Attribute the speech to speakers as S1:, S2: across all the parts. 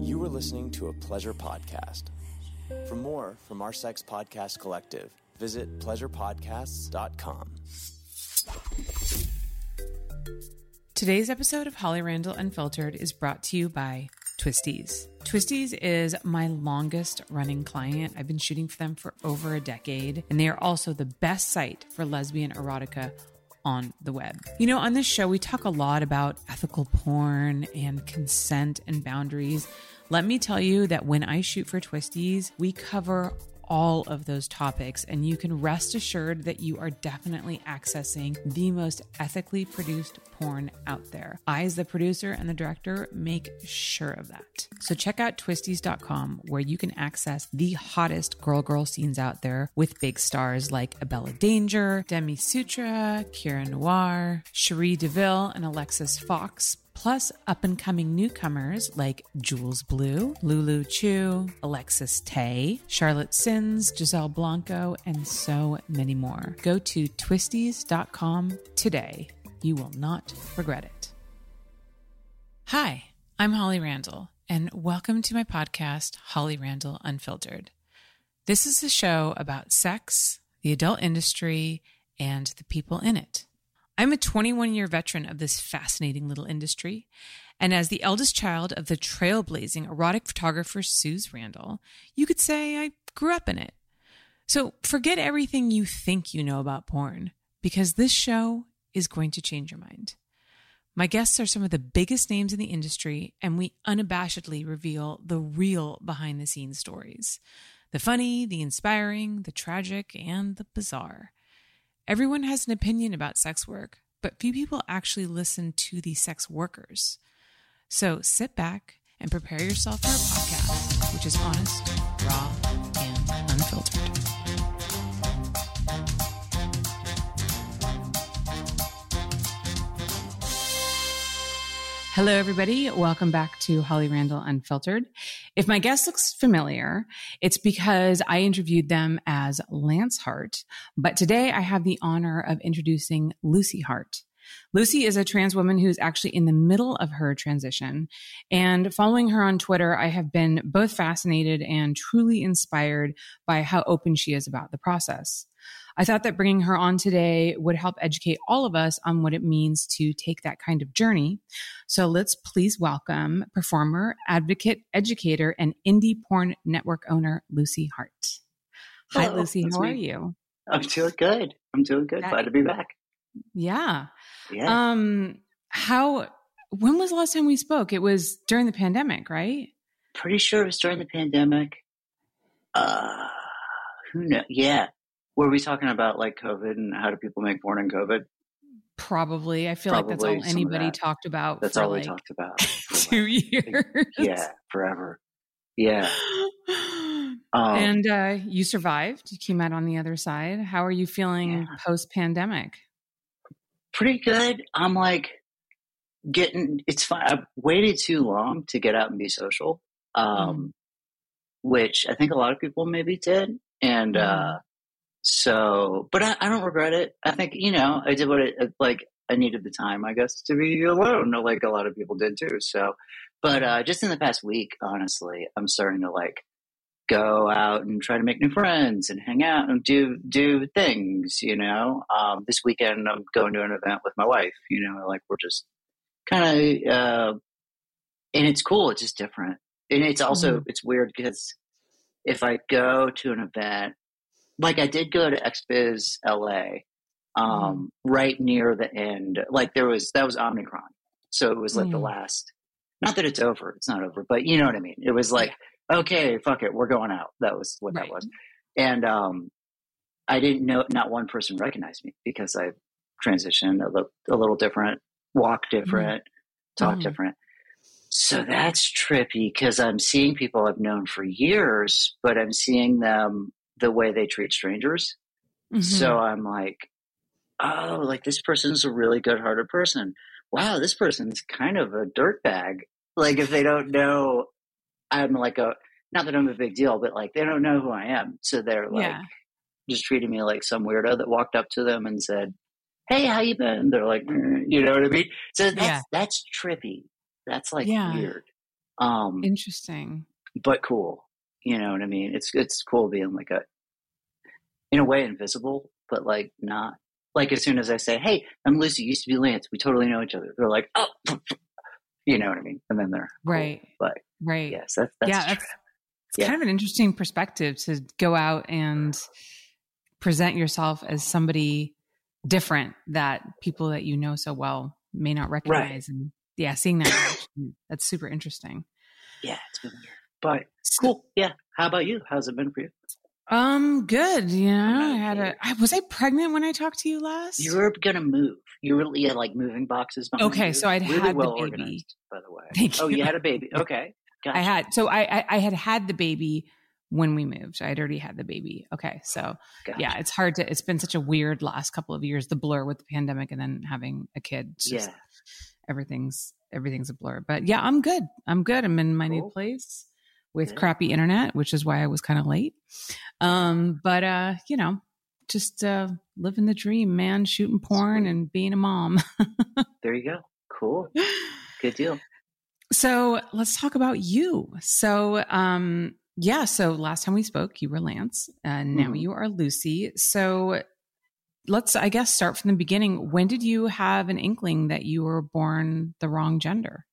S1: You are listening to a Pleasure Podcast. For more from our Sex Podcast Collective, visit pleasurepodcasts.com.
S2: Today's episode of Holly Randall Unfiltered is brought to you by Twistys. Twistys is my longest running client. I've been shooting for them for over a decade, and they are also the best site for lesbian erotica on the web. You know, on this show, we talk a lot about ethical porn and consent and boundaries. Let me tell you that when I shoot for Twistys, we cover all of those topics, and you can rest assured that you are definitely accessing the most ethically produced porn out there. I, as the producer and the director, make sure of that. So check out twistys.com where you can access the hottest girl girl scenes out there with big stars like Abella Danger, Demi Sutra, Kira Noir, Cherie DeVille, and Alexis Fox plus up and coming newcomers like Jewelz Blu, Lulu Chu, Alexis Tae, Charlotte Sins, Giselle Blanco, and so many more. Go to twistys.com today. You will not regret it. Hi, I'm Holly Randall, and welcome to my podcast, Holly Randall Unfiltered. This is a show about sex, the adult industry, and the people in it. I'm a 21 year veteran of this fascinating little industry. And as the eldest child of the trailblazing erotic photographer Suze Randall, you could say I grew up in it. So forget everything you think you know about porn, because this show is going to change your mind. My guests are some of the biggest names in the industry, and we unabashedly reveal the real behind the scenes stories the funny, the inspiring, the tragic, and the bizarre. Everyone has an opinion about sex work, but few people actually listen to the sex workers. So sit back and prepare yourself for a podcast which is honest, raw, and unfiltered. Hello, everybody. Welcome back to Holly Randall Unfiltered. If my guest looks familiar, it's because I interviewed them as Lance Hart. But today I have the honor of introducing Lucy Hart. Lucy is a trans woman who's actually in the middle of her transition. And following her on Twitter, I have been both fascinated and truly inspired by how open she is about the process. I thought that bringing her on today would help educate all of us on what it means to take that kind of journey. So let's please welcome performer, advocate, educator, and indie porn network owner, Lucy Hart. Hi, Hello, oh, Lucy. How me. are you?
S3: I'm doing good. I'm doing good. That, Glad to be back.
S2: Yeah. Yeah. Um, how, when was the last time we spoke? It was during the pandemic, right?
S3: Pretty sure it was during the pandemic. Uh, who knows? Yeah. Were we talking about like COVID and how do people make porn in COVID?
S2: Probably. I feel Probably like that's all anybody that. talked about.
S3: That's all
S2: like
S3: we talked about.
S2: two like, years.
S3: Yeah, forever. Yeah. Um,
S2: and uh, you survived. You came out on the other side. How are you feeling yeah. post pandemic?
S3: pretty good. I'm like getting, it's fine. I've waited too long to get out and be social, um, mm-hmm. which I think a lot of people maybe did. And, mm-hmm. uh, so, but I, I, don't regret it. I think, you know, I did what it, uh, like, I needed the time, I guess, to be alone, like a lot of people did too. So, but, uh, just in the past week, honestly, I'm starting to like go out and try to make new friends and hang out and do do things. You know, um, this weekend I'm going to an event with my wife. You know, like we're just kind of, uh, and it's cool. It's just different, and it's also mm-hmm. it's weird because if I go to an event, like I did go to XBiz LA, um, mm-hmm. right near the end. Like there was that was Omnicron, so it was like mm-hmm. the mm. last. Not that it's over; it's not over, but you know what I mean. It was like okay, fuck it, we're going out. That was what right. that was. And um, I didn't know, not one person recognized me because I transitioned, I looked a little different, walk mm-hmm. different, mm-hmm. talk mm-hmm. different. So that's trippy because I'm seeing people I've known for years, but I'm seeing them the way they treat strangers. Mm-hmm. So I'm like, oh, like this person's a really good hearted person. Wow, this person's kind of a dirtbag. Like if they don't know I'm like a not that I'm a big deal, but like they don't know who I am, so they're like yeah. just treating me like some weirdo that walked up to them and said, "Hey, how you been?" They're like, mm, you know what I mean? So that's yeah. that's trippy. That's like yeah. weird.
S2: Um, Interesting,
S3: but cool. You know what I mean? It's it's cool being like a in a way invisible, but like not like as soon as I say, "Hey, I'm Lucy, used to be Lance, we totally know each other," they're like, "Oh." You know what I mean, and then they're
S2: right. Cool. But Right.
S3: Yes. That's, that's yeah.
S2: That's, it's yeah. kind of an interesting perspective to go out and present yourself as somebody different that people that you know so well may not recognize. Right. And yeah, seeing that, that's super interesting.
S3: Yeah. It's been weird, but cool. Yeah. How about you? How's it been for you?
S2: Um, good. Yeah. I had a. I, was I pregnant when I talked to you last? You
S3: were gonna move. You really like moving boxes.
S2: okay,
S3: you.
S2: so I'd really had well the baby.
S3: Organized, by the way. Thank oh, you. you had a baby. Okay.
S2: Gotcha. I had so I, I, I had had the baby when we moved. I had already had the baby. Okay, so gotcha. yeah, it's hard to. It's been such a weird last couple of years. The blur with the pandemic and then having a kid. Just, yeah, everything's everything's a blur. But yeah, I'm good. I'm good. I'm in my cool. new place with yeah. crappy internet, which is why I was kind of late. Um, but uh, you know, just uh, living the dream, man. Shooting porn and being a mom.
S3: there you go. Cool. Good deal.
S2: So let's talk about you. So, um, yeah. So last time we spoke, you were Lance, and now mm-hmm. you are Lucy. So let's, I guess, start from the beginning. When did you have an inkling that you were born the wrong gender?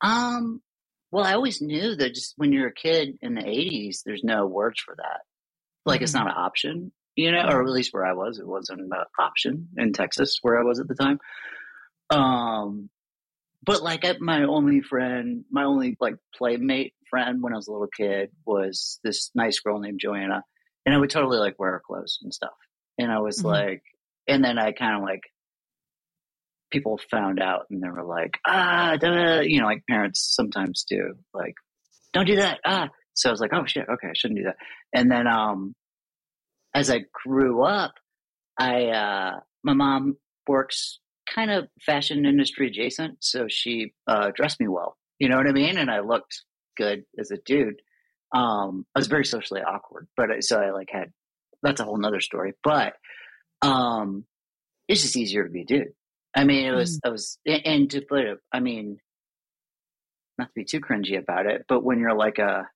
S2: Um.
S3: Well, I always knew that just when you're a kid in the '80s, there's no words for that. Like mm-hmm. it's not an option, you know, or mm-hmm. at least where I was, it wasn't an option in Texas where I was at the time. Um, but like my only friend, my only like playmate friend when I was a little kid was this nice girl named Joanna, and I would totally like wear her clothes and stuff. And I was mm-hmm. like, and then I kind of like people found out and they were like, ah, you know, like parents sometimes do, like, don't do that, ah. So I was like, oh shit, okay, I shouldn't do that. And then, um, as I grew up, I, uh, my mom works kind of fashion industry adjacent, so she uh, dressed me well. You know what I mean? And I looked good as a dude. Um, I was very socially awkward, but so I like had that's a whole nother story. But um, it's just easier to be a dude. I mean, it was mm. I was and to put it, I mean, not to be too cringy about it, but when you're like a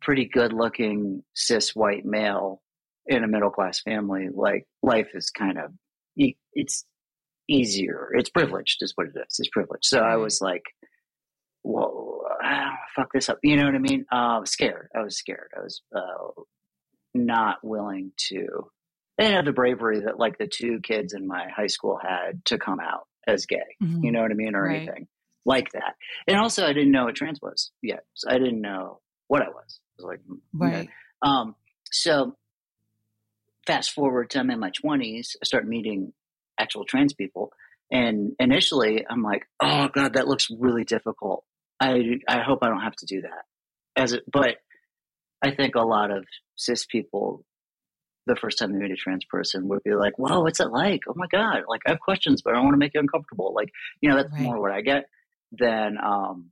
S3: pretty good looking cis white male in a middle class family, like life is kind of it's easier. It's privileged, is what it is. It's privileged. So I was like, whoa, ah, fuck this up. You know what I mean? Uh, I was scared. I was scared. I was uh, not willing to. They have the bravery that like the two kids in my high school had to come out as gay. Mm-hmm. You know what I mean, or right. anything like that. And also, I didn't know what trans was yet. So I didn't know what I was. I was like, hmm, right. um, so fast forward to I'm in my 20s. I start meeting actual trans people. And initially, I'm like, oh god, that looks really difficult. I I hope I don't have to do that. As it, but I think a lot of cis people, the first time they meet a trans person, would be like, whoa, what's it like? Oh my god! Like I have questions, but I don't want to make you uncomfortable." Like you know, that's right. more what I get than, um,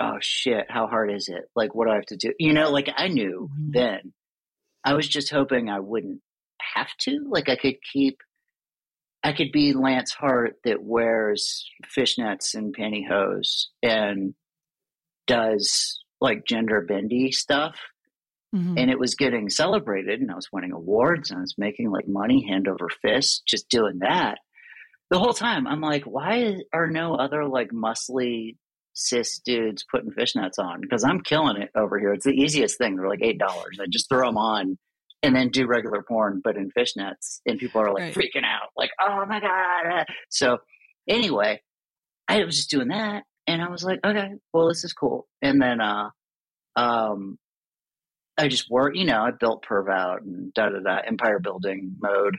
S3: "Oh shit, how hard is it? Like what do I have to do?" You know, like I knew mm-hmm. then. I was just hoping I wouldn't have to. Like I could keep I could be Lance Hart that wears fishnets and pantyhose and does like gender bendy stuff. Mm-hmm. And it was getting celebrated, and I was winning awards, and I was making like money hand over fist just doing that. The whole time, I'm like, why are no other like muscly cis dudes putting fishnets on? Because I'm killing it over here. It's the easiest thing. They're like $8. I just throw them on and then do regular porn, but in fishnets. And people are like right. freaking out, like, oh my God. Uh, so, anyway, I was just doing that. And I was like, okay, well, this is cool. And then, uh, um, I just worked, you know, I built Pervout and da da da, empire building mode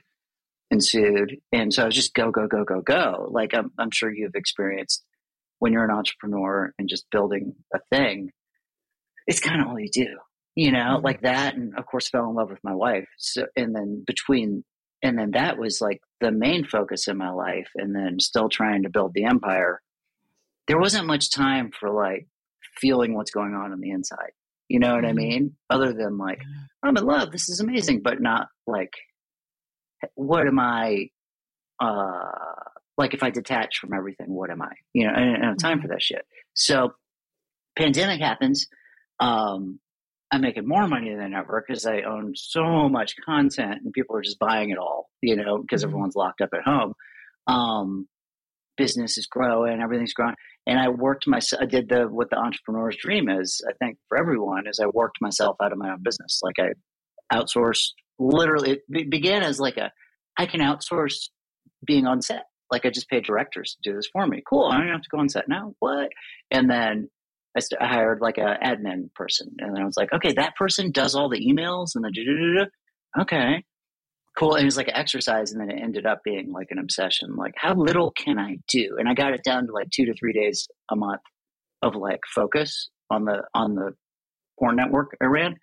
S3: ensued. And so I was just go, go, go, go, go. Like I'm, I'm sure you've experienced when you're an entrepreneur and just building a thing, it's kind of all you do you know, mm-hmm. like that. And of course, fell in love with my wife. So, and then between, and then that was like the main focus in my life. And then still trying to build the empire. There wasn't much time for like feeling what's going on on the inside. You know what mm-hmm. I mean? Other than like, I'm in love. This is amazing, but not like, what am I? Uh, like if I detach from everything, what am I? You know, I don't have time for mm-hmm. that shit. So, pandemic happens. Um, I'm making more money than ever because I own so much content and people are just buying it all, you know, because mm-hmm. everyone's locked up at home. Um, business is growing, everything's growing. And I worked myself, I did the, what the entrepreneur's dream is, I think for everyone is I worked myself out of my own business. Like I outsourced literally, it began as like a, I can outsource being on set. Like I just pay directors to do this for me. Cool. I don't have to go on set now. What? And then I, st- I hired like an admin person, and I was like, okay, that person does all the emails and the okay, cool. And it was like an exercise, and then it ended up being like an obsession. Like, how little can I do? And I got it down to like two to three days a month of like focus on the on the porn network I ran,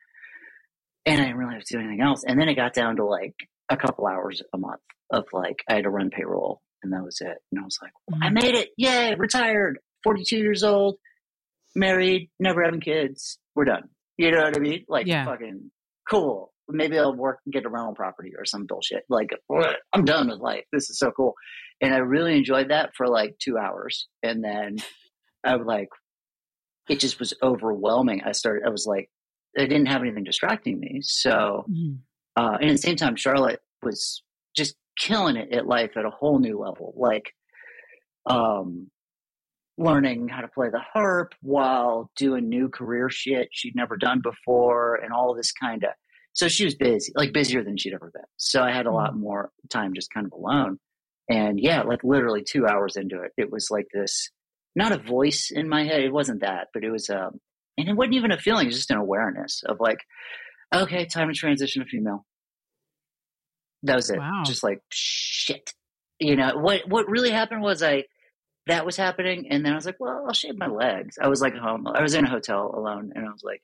S3: and I didn't really have to do anything else. And then it got down to like a couple hours a month of like I had to run payroll, and that was it. And I was like, well, I mm-hmm. made it! Yay! Retired, forty two years old married, never having kids, we're done. You know what I mean? Like, yeah. fucking cool. Maybe I'll work and get a rental property or some bullshit. Like, I'm done with life. This is so cool. And I really enjoyed that for like two hours. And then I was like, it just was overwhelming. I started, I was like, I didn't have anything distracting me. So, mm-hmm. uh, and at the same time, Charlotte was just killing it at life at a whole new level. Like, um, learning how to play the harp while doing new career shit she'd never done before and all this kind of so she was busy like busier than she'd ever been so i had a lot mm-hmm. more time just kind of alone and yeah like literally two hours into it it was like this not a voice in my head it wasn't that but it was um and it wasn't even a feeling it was just an awareness of like okay time to transition to female that was it wow. just like shit you know what what really happened was i that was happening. And then I was like, well, I'll shave my legs. I was like home. I was in a hotel alone and I was like,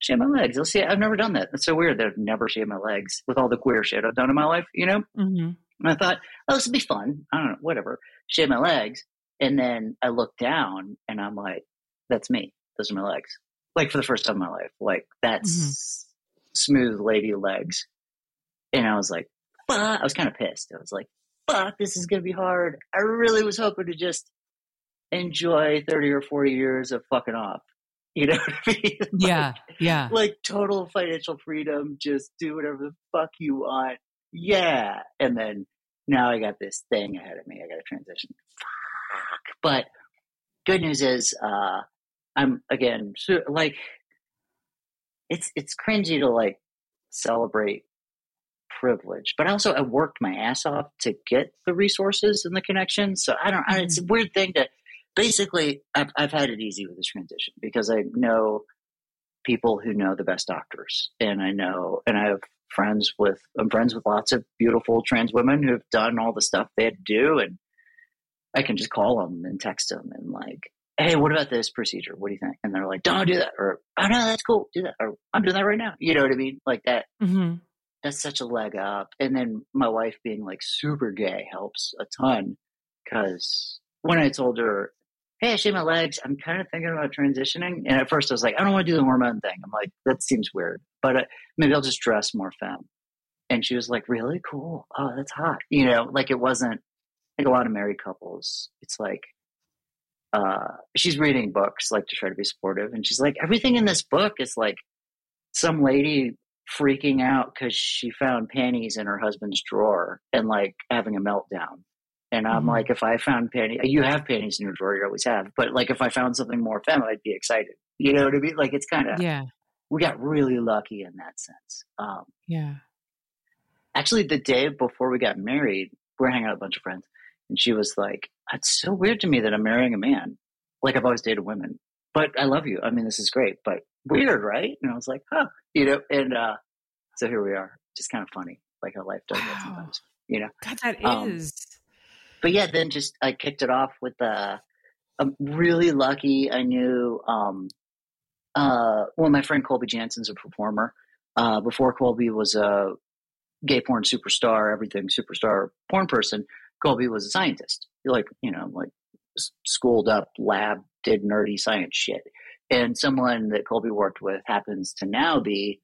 S3: shave my legs. I'll see. I've never done that. That's so weird that I've never shaved my legs with all the queer shit I've done in my life, you know? Mm-hmm. And I thought, oh, this would be fun. I don't know, whatever. Shave my legs. And then I look down and I'm like, that's me. Those are my legs. Like for the first time in my life, like that's mm-hmm. smooth lady legs. And I was like, bah. I was kind of pissed. I was like, fuck, this is going to be hard. I really was hoping to just enjoy 30 or 40 years of fucking off. You know what I mean? like,
S2: yeah, yeah.
S3: Like total financial freedom, just do whatever the fuck you want. Yeah. And then now I got this thing ahead of me. I got to transition. Fuck. But good news is, uh, I'm again, like, it's, it's cringy to like celebrate privilege, but also I worked my ass off to get the resources and the connections. So I don't, I, it's a mm-hmm. weird thing to basically, I've, I've had it easy with this transition because I know people who know the best doctors, and I know, and I have friends with I'm friends with lots of beautiful trans women who have done all the stuff they had to do, and I can just call them and text them and like, hey, what about this procedure? What do you think? And they're like, don't do that, or oh no, that's cool, do that, or I'm doing that right now. You know what I mean? Like that. Mm-hmm. That's such a leg up. And then my wife being like super gay helps a ton because when I told her hey, I shave my legs. I'm kind of thinking about transitioning. And at first I was like, I don't want to do the hormone thing. I'm like, that seems weird, but uh, maybe I'll just dress more femme. And she was like, really cool. Oh, that's hot. You know, like it wasn't like a lot of married couples. It's like, uh, she's reading books like to try to be supportive. And she's like, everything in this book is like some lady freaking out because she found panties in her husband's drawer and like having a meltdown. And I'm mm-hmm. like, if I found panties, you have panties in your drawer, you always have. But like, if I found something more feminine, I'd be excited. You know what I mean? Like, it's kind of, yeah. we got really lucky in that sense.
S2: Um, yeah.
S3: Actually, the day before we got married, we are hanging out with a bunch of friends. And she was like, it's so weird to me that I'm marrying a man. Like, I've always dated women, but I love you. I mean, this is great, but weird, right? And I was like, huh, you know, and uh, so here we are. Just kind of funny, like how life does wow. sometimes, you know?
S2: God, that um, is
S3: but yeah, then just I kicked it off with the. Uh, I'm really lucky. I knew um, uh, well, my friend Colby Jansen's a performer. Uh, before Colby was a gay porn superstar, everything superstar porn person. Colby was a scientist. Like you know, like schooled up, lab did nerdy science shit. And someone that Colby worked with happens to now be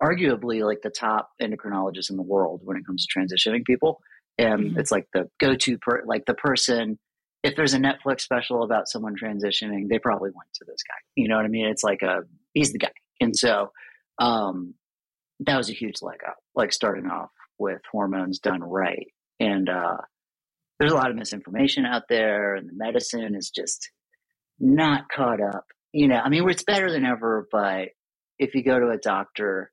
S3: arguably like the top endocrinologist in the world when it comes to transitioning people and mm-hmm. it's like the go-to per like the person if there's a netflix special about someone transitioning they probably went to this guy you know what i mean it's like a he's the guy and so um, that was a huge leg up like starting off with hormones done right and uh, there's a lot of misinformation out there and the medicine is just not caught up you know i mean it's better than ever but if you go to a doctor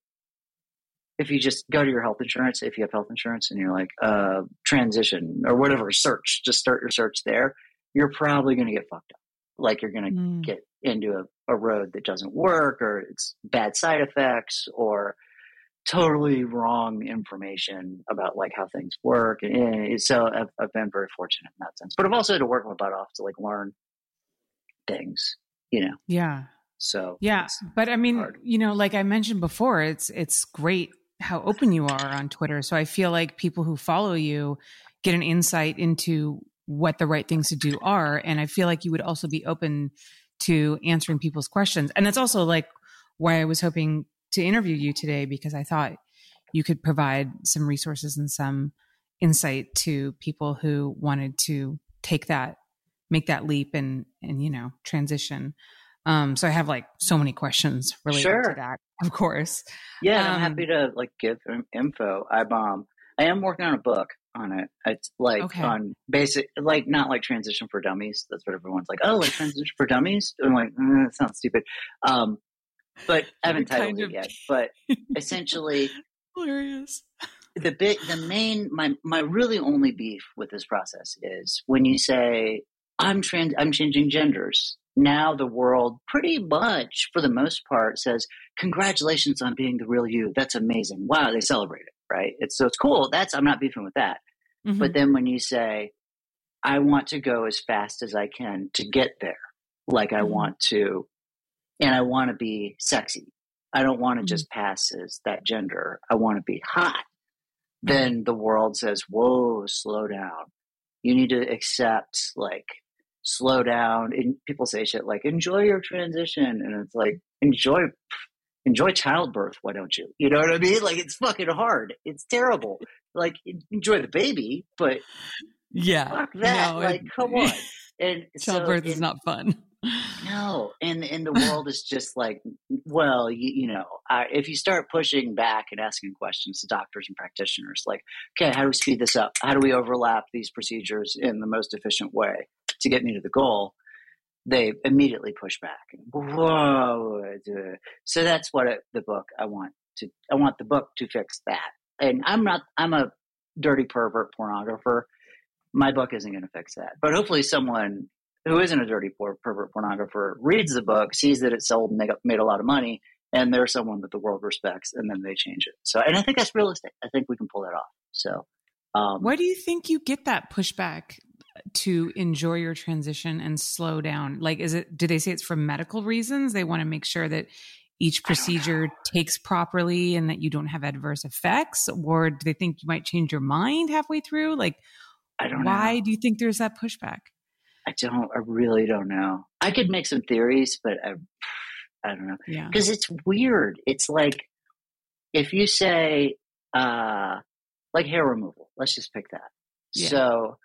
S3: if you just go to your health insurance, if you have health insurance and you're like, uh, transition or whatever, search, just start your search there, you're probably going to get fucked up. Like you're going to mm. get into a, a road that doesn't work or it's bad side effects or totally wrong information about like how things work. And so I've, I've been very fortunate in that sense, but I've also had to work my butt off to like learn things, you know?
S2: Yeah.
S3: So
S2: yeah, but I mean, hard. you know, like I mentioned before, it's it's great how open you are on Twitter. So I feel like people who follow you get an insight into what the right things to do are. And I feel like you would also be open to answering people's questions. And that's also like why I was hoping to interview you today because I thought you could provide some resources and some insight to people who wanted to take that, make that leap and, and, you know, transition. Um, so I have like so many questions related sure. to that, of course.
S3: Yeah, um, I'm happy to like give info. i bomb. Um, I am working on a book on it. It's like okay. on basic, like not like transition for dummies. That's what everyone's like. Oh, like transition for dummies. I'm like, mm, that sounds stupid. Um, but I haven't titled it of... yet. But essentially, hilarious. The bit, the main, my my really only beef with this process is when you say I'm trans, I'm changing genders now the world pretty much, for the most part, says, congratulations on being the real you. That's amazing. Wow, they celebrate it, right? It's, so it's cool. That's, I'm not beefing with that. Mm-hmm. But then when you say, I want to go as fast as I can to get there, like I mm-hmm. want to, and I want to be sexy. I don't want to mm-hmm. just pass as that gender. I want to be hot. Mm-hmm. Then the world says, whoa, slow down. You need to accept like slow down. And people say shit like, enjoy your transition. And it's like, enjoy, enjoy childbirth. Why don't you? You know what I mean? Like, it's fucking hard. It's terrible. Like, enjoy the baby, but yeah, fuck that. No, like, it, come on.
S2: And childbirth so, is not fun.
S3: No, and and the world is just like, well, you, you know, if you start pushing back and asking questions to doctors and practitioners, like, okay, how do we speed this up? How do we overlap these procedures in the most efficient way to get me to the goal? They immediately push back. Whoa! Uh, so that's what it, the book I want to. I want the book to fix that. And I'm not. I'm a dirty pervert pornographer. My book isn't going to fix that, but hopefully someone who isn't a dirty poor pervert pornographer reads the book, sees that it sold, and made a lot of money, and they're someone that the world respects, and then they change it. So, and I think that's realistic. I think we can pull that off. So, um,
S2: why do you think you get that pushback to enjoy your transition and slow down? Like, is it? Do they say it's for medical reasons? They want to make sure that each procedure takes properly and that you don't have adverse effects, or do they think you might change your mind halfway through? Like, I don't. Why know. do you think there's that pushback?
S3: I don't, I really don't know. I could make some theories, but I, I don't know. Yeah. Cause it's weird. It's like, if you say, uh, like hair removal, let's just pick that. Yeah. So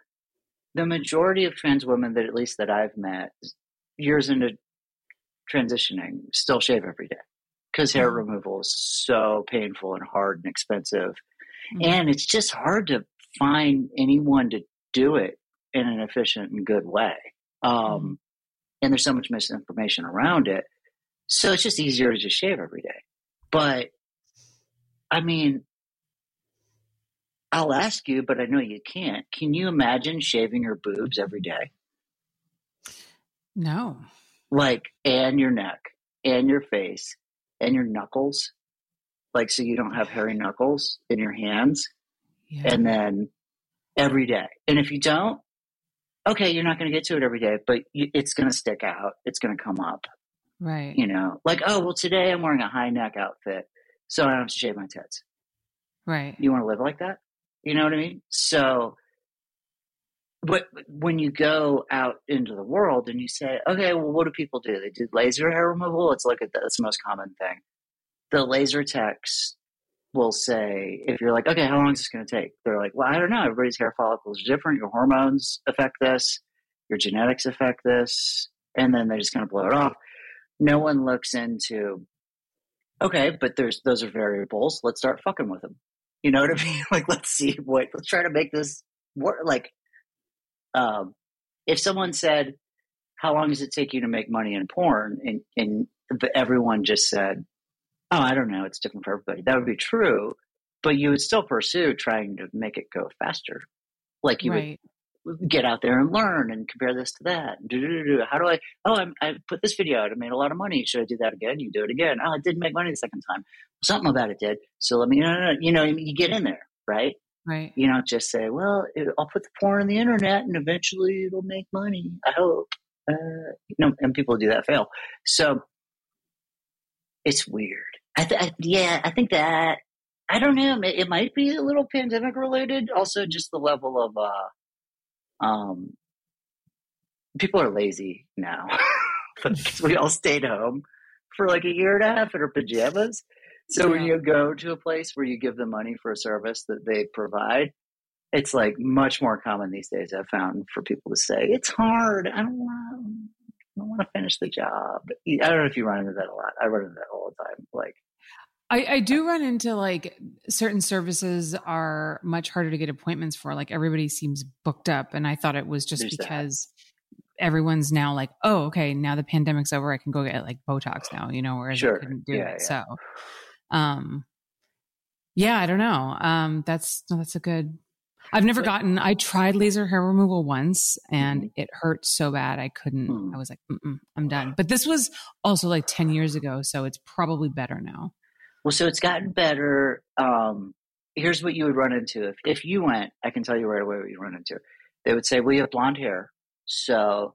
S3: the majority of trans women that at least that I've met years into transitioning still shave every day because hair mm. removal is so painful and hard and expensive. Mm. And it's just hard to find anyone to do it in an efficient and good way. Um, mm-hmm. and there's so much misinformation around it. So it's just easier to just shave every day. But I mean, I'll ask you, but I know you can't. Can you imagine shaving your boobs every day?
S2: No.
S3: Like, and your neck, and your face, and your knuckles. Like, so you don't have hairy knuckles in your hands. Yeah. And then every day. And if you don't, okay, you're not going to get to it every day, but you, it's going to stick out. It's going to come up.
S2: Right.
S3: You know, like, oh, well, today I'm wearing a high neck outfit, so I don't have to shave my tits.
S2: Right.
S3: You want to live like that? You know what I mean? So, but when you go out into the world and you say, okay, well, what do people do? They do laser hair removal. Let's look at that. That's the most common thing. The laser techs will say, if you're like, okay, how long is this going to take? They're like, well, I don't know. Everybody's hair follicles are different. Your hormones affect this. Your genetics affect this. And then they just kind of blow it off. No one looks into, okay, but there's those are variables. Let's start fucking with them. You know what I mean? like, let's see what, let's try to make this work. Like, um, if someone said, how long does it take you to make money in porn? And, and everyone just said, oh, I don't know, it's different for everybody. That would be true, but you would still pursue trying to make it go faster. Like you right. would get out there and learn and compare this to that. do do do How do I? Oh, I'm, i put this video out. I made a lot of money. Should I do that again? You do it again. Oh, I didn't make money the second time. Something about it did. So let me, you know, you know, you get in there, right? Right. You know, just say, well, it, I'll put the porn on the internet and eventually it'll make money. I hope. Uh, you know, and people do that fail. So it's weird. I, th- I yeah, I think that I don't know. It might be a little pandemic related. Also, just the level of uh, um, people are lazy now we all stayed home for like a year and a half in our pajamas. So yeah. when you go to a place where you give them money for a service that they provide, it's like much more common these days. I've found for people to say it's hard. I don't want. I want to finish the job. I don't know if you run into that a lot. I run into that all the time. Like,
S2: I, I, do run into like certain services are much harder to get appointments for. Like everybody seems booked up, and I thought it was just because that. everyone's now like, oh, okay, now the pandemic's over, I can go get like Botox now, you know, whereas sure. I couldn't do yeah, it. Yeah. So, um, yeah, I don't know. Um, that's no, that's a good I've never gotten. I tried laser hair removal once, and mm-hmm. it hurt so bad I couldn't. Mm. I was like, I'm done. But this was also like ten years ago, so it's probably better now.
S3: Well, so it's gotten better. Um, here's what you would run into if if you went. I can tell you right away what you run into. They would say, "Well, you have blonde hair, so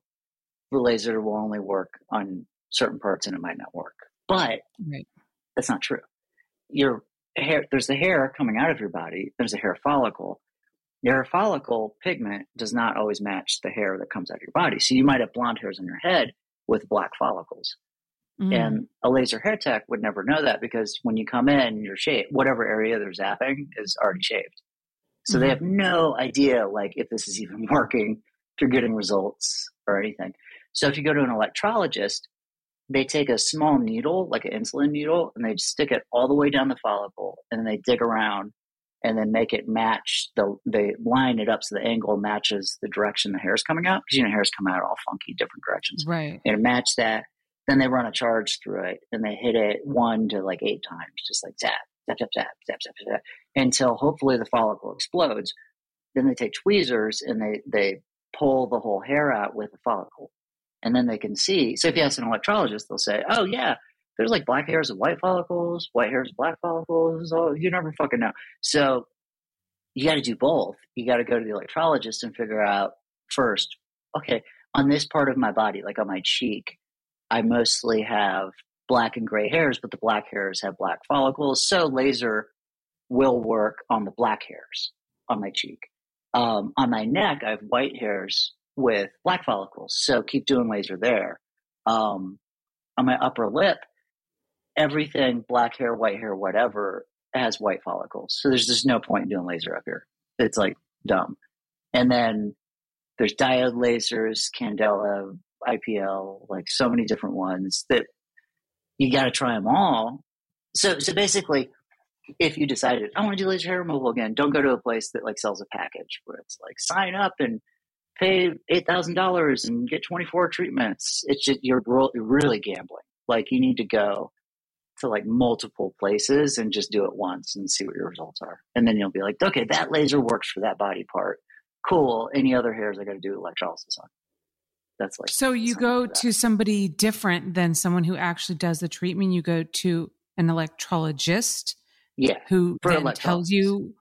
S3: the laser will only work on certain parts, and it might not work." But right. that's not true. Your hair. There's the hair coming out of your body. There's a hair follicle your hair follicle pigment does not always match the hair that comes out of your body. So you might have blonde hairs on your head with black follicles. mm And a laser hair tech would never know that because when you come in, your shape, whatever area they're zapping is already shaved. So mm they have no idea like if this is even working, if you're getting results or anything. So if you go to an electrologist, they take a small needle, like an insulin needle, and they stick it all the way down the follicle and they dig around and then make it match the they line it up so the angle matches the direction the hair is coming out because you know hairs come out all funky different directions
S2: right and
S3: match that then they run a charge through it and they hit it one to like eight times just like zap tap tap tap tap tap, tap until hopefully the follicle explodes then they take tweezers and they they pull the whole hair out with the follicle and then they can see so if you ask an electrologist they'll say oh yeah there's like black hairs and white follicles, white hairs and black follicles. you never fucking know. So you got to do both. You got to go to the electrologist and figure out first, okay, on this part of my body, like on my cheek, I mostly have black and gray hairs, but the black hairs have black follicles. So laser will work on the black hairs on my cheek. Um, on my neck, I have white hairs with black follicles. So keep doing laser there. Um, on my upper lip, everything black hair, white hair, whatever has white follicles. So there's just no point doing laser up here. It's like dumb. And then there's diode lasers, Candela, IPL, like so many different ones that you got to try them all. So, so basically, if you decided I want to do laser hair removal again, don't go to a place that like sells a package where it's like sign up and pay eight thousand dollars and get twenty four treatments. It's just you're really gambling. Like you need to go to like multiple places and just do it once and see what your results are. And then you'll be like, okay, that laser works for that body part. Cool. Any other hairs I got to do electrolysis on.
S2: That's like So you go to somebody different than someone who actually does the treatment. You go to an electrologist.
S3: Yeah.
S2: Who then tells you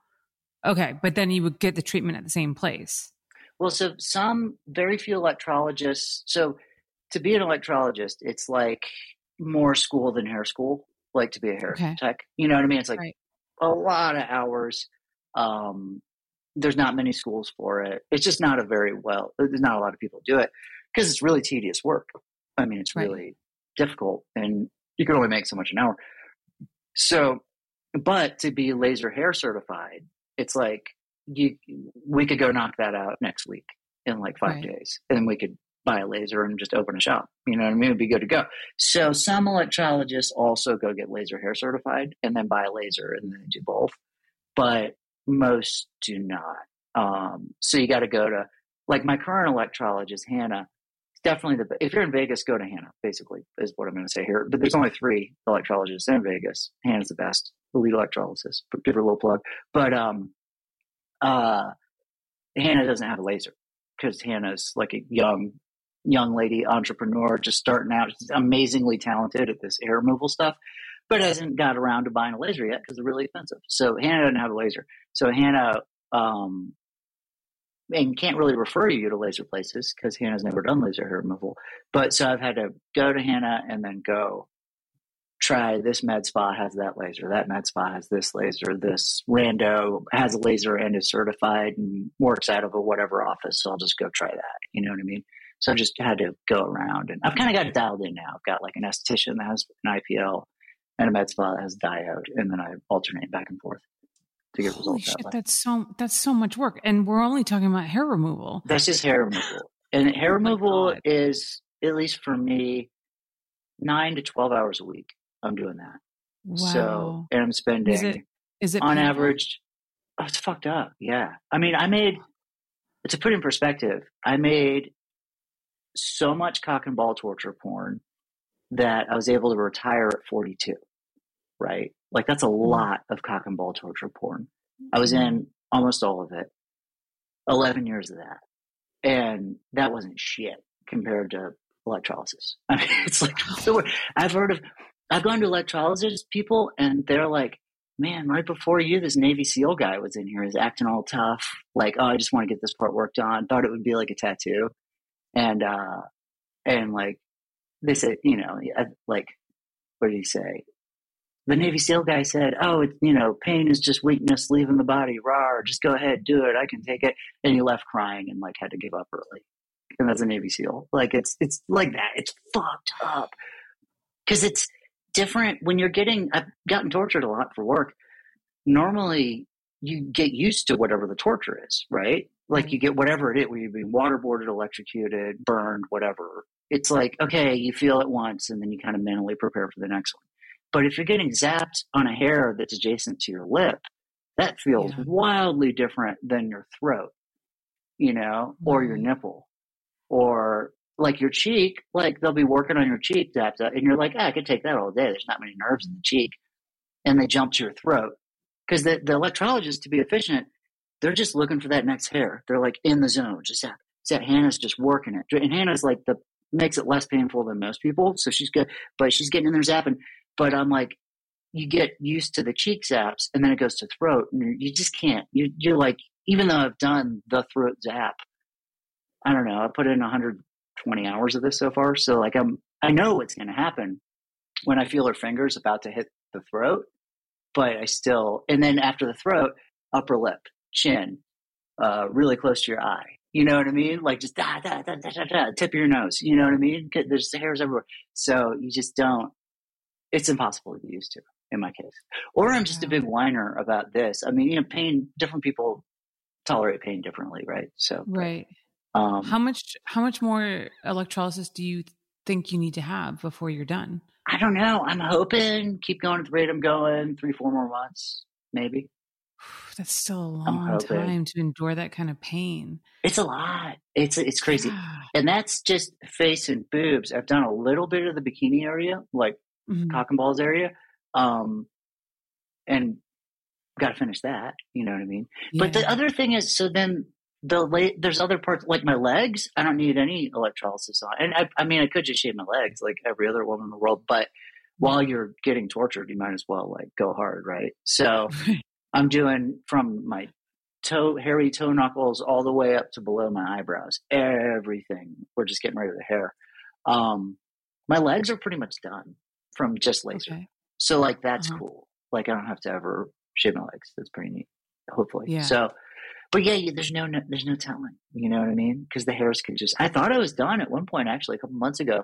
S2: Okay, but then you would get the treatment at the same place.
S3: Well, so some very few electrologists so to be an electrologist, it's like more school than hair school, like to be a hair okay. tech. You know what I mean? It's like right. a lot of hours. Um, there's not many schools for it. It's just not a very well, uh, there's not a lot of people do it because it's really tedious work. I mean, it's right. really difficult and you can only make so much an hour. So, but to be laser hair certified, it's like you, we could go knock that out next week in like five right. days and we could buy a laser and just open a shop. You know what I mean? It'd be good to go. So some electrologists also go get laser hair certified and then buy a laser and then do both, but most do not. Um, so you got to go to like my current electrologist, Hannah. Definitely the if you're in Vegas, go to Hannah. Basically, is what I'm going to say here. But there's only three electrologists in Vegas. Hannah's the best, the lead electrologist. Give her a little plug. But um, uh, Hannah doesn't have a laser because Hannah's like a young young lady entrepreneur just starting out. She's amazingly talented at this air removal stuff, but hasn't got around to buying a laser yet because they're really expensive. So Hannah doesn't have a laser. So Hannah um, and can't really refer you to laser places because Hannah's never done laser hair removal. But so I've had to go to Hannah and then go try this med spa has that laser, that med spa has this laser, this rando has a laser and is certified and works out of a whatever office. So I'll just go try that. You know what I mean? So i just had to go around and I've kind of got mm-hmm. dialed in now. I've got like an esthetician that has an IPL and a med spa that has diode, and then I alternate back and forth to get Holy results. Shit,
S2: that that's so that's so much work, and we're only talking about hair removal.
S3: That's just hair removal, and hair oh removal God. is at least for me nine to twelve hours a week. I'm doing that. Wow. So and I'm spending is it, is it on painful? average. Oh, it's fucked up. Yeah, I mean, I made to put in perspective, I mm-hmm. made so much cock and ball torture porn that I was able to retire at 42, right? Like that's a mm-hmm. lot of cock and ball torture porn. I was in mm-hmm. almost all of it, 11 years of that. And that wasn't shit compared to electrolysis. I mean, it's like, I've heard of, I've gone to electrolysis people and they're like, man, right before you, this Navy SEAL guy was in here, is acting all tough. Like, oh, I just want to get this part worked on. Thought it would be like a tattoo and uh, and like they said, you know, like what did he say? The Navy SEAL guy said, "Oh, it's you know, pain is just weakness leaving the body. Rar, just go ahead, do it. I can take it." And he left crying and like had to give up early. And that's a Navy SEAL. Like it's it's like that. It's fucked up because it's different when you're getting. I've gotten tortured a lot for work. Normally, you get used to whatever the torture is, right? like you mm-hmm. get whatever it is, where you've been waterboarded, electrocuted, burned, whatever. It's like, okay, you feel it once and then you kind of mentally prepare for the next one. But if you're getting zapped on a hair that's adjacent to your lip, that feels yeah. wildly different than your throat, you know, or your mm-hmm. nipple, or like your cheek. Like they'll be working on your cheek, zapped up, and you're like, ah, I could take that all day. There's not many nerves in the cheek. And they jump to your throat because the, the electrologist, to be efficient, they're just looking for that next hair. They're like in the zone. Just that, that Hannah's just working it. And Hannah's like the makes it less painful than most people. So she's good, but she's getting in there zapping. But I'm like, you get used to the cheek zaps and then it goes to throat and you just can't. You, you're like, even though I've done the throat zap, I don't know. I put in 120 hours of this so far. So like I'm, I know what's going to happen when I feel her fingers about to hit the throat, but I still, and then after the throat, upper lip chin, uh, really close to your eye. You know what I mean? Like just da, da, da, da, da, da, tip of your nose. You know what I mean? There's hairs everywhere. So you just don't, it's impossible to get used to in my case. Or I'm just a big whiner about this. I mean, you know, pain, different people tolerate pain differently, right?
S2: So, right. um, how much, how much more electrolysis do you think you need to have before you're done?
S3: I don't know. I'm hoping keep going at the rate I'm going, three, four more months, maybe.
S2: That's still a long time to endure that kind of pain.
S3: It's a lot. It's it's crazy, and that's just face and boobs. I've done a little bit of the bikini area, like mm-hmm. cock and balls area, um, and got to finish that. You know what I mean? Yeah. But the other thing is, so then the late, there's other parts like my legs. I don't need any electrolysis on, and I, I mean I could just shave my legs like every other woman in the world. But mm-hmm. while you're getting tortured, you might as well like go hard, right? So I'm doing from my toe, hairy toe knuckles all the way up to below my eyebrows. Everything. We're just getting rid of the hair. Um, my legs are pretty much done from just laser. Okay. So like that's uh-huh. cool. Like I don't have to ever shave my legs. That's pretty neat. Hopefully. Yeah. So, but yeah, there's no, no there's no telling. You know what I mean? Because the hairs could just. I thought I was done at one point. Actually, a couple months ago,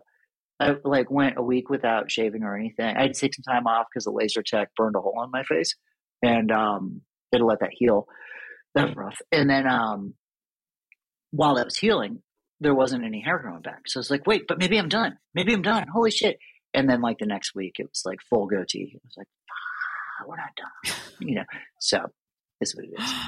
S3: I like went a week without shaving or anything. I had to take some time off because the laser tech burned a hole in my face and um, it'll let that heal. That's rough. And then um, while that was healing, there wasn't any hair growing back. So I was like, wait, but maybe I'm done. Maybe I'm done. Holy shit. And then like the next week, it was like full goatee. I was like, ah, we're not done. You know, so is what it is.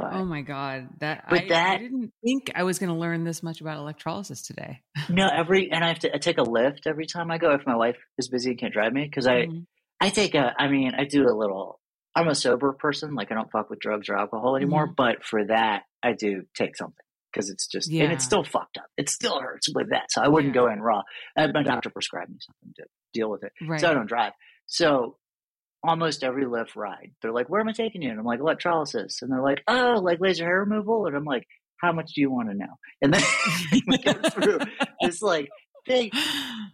S2: But, oh my god, that but I, that I didn't think I was going to learn this much about electrolysis today.
S3: no, every and I have to I take a lift every time I go if my wife is busy and can't drive me because mm-hmm. I I take a I mean I do a little I'm a sober person, like I don't fuck with drugs or alcohol anymore. mm But for that, I do take something because it's just yeah. and it's still fucked up. It still hurts with that, so I wouldn't yeah. go in raw. And my doctor prescribed me something to deal with it, right. so I don't drive. So almost every Lyft ride, they're like, "Where am I taking you?" And I'm like, "Electrolysis," and they're like, "Oh, like laser hair removal," and I'm like, "How much do you want to know?" And then we go through this like thing.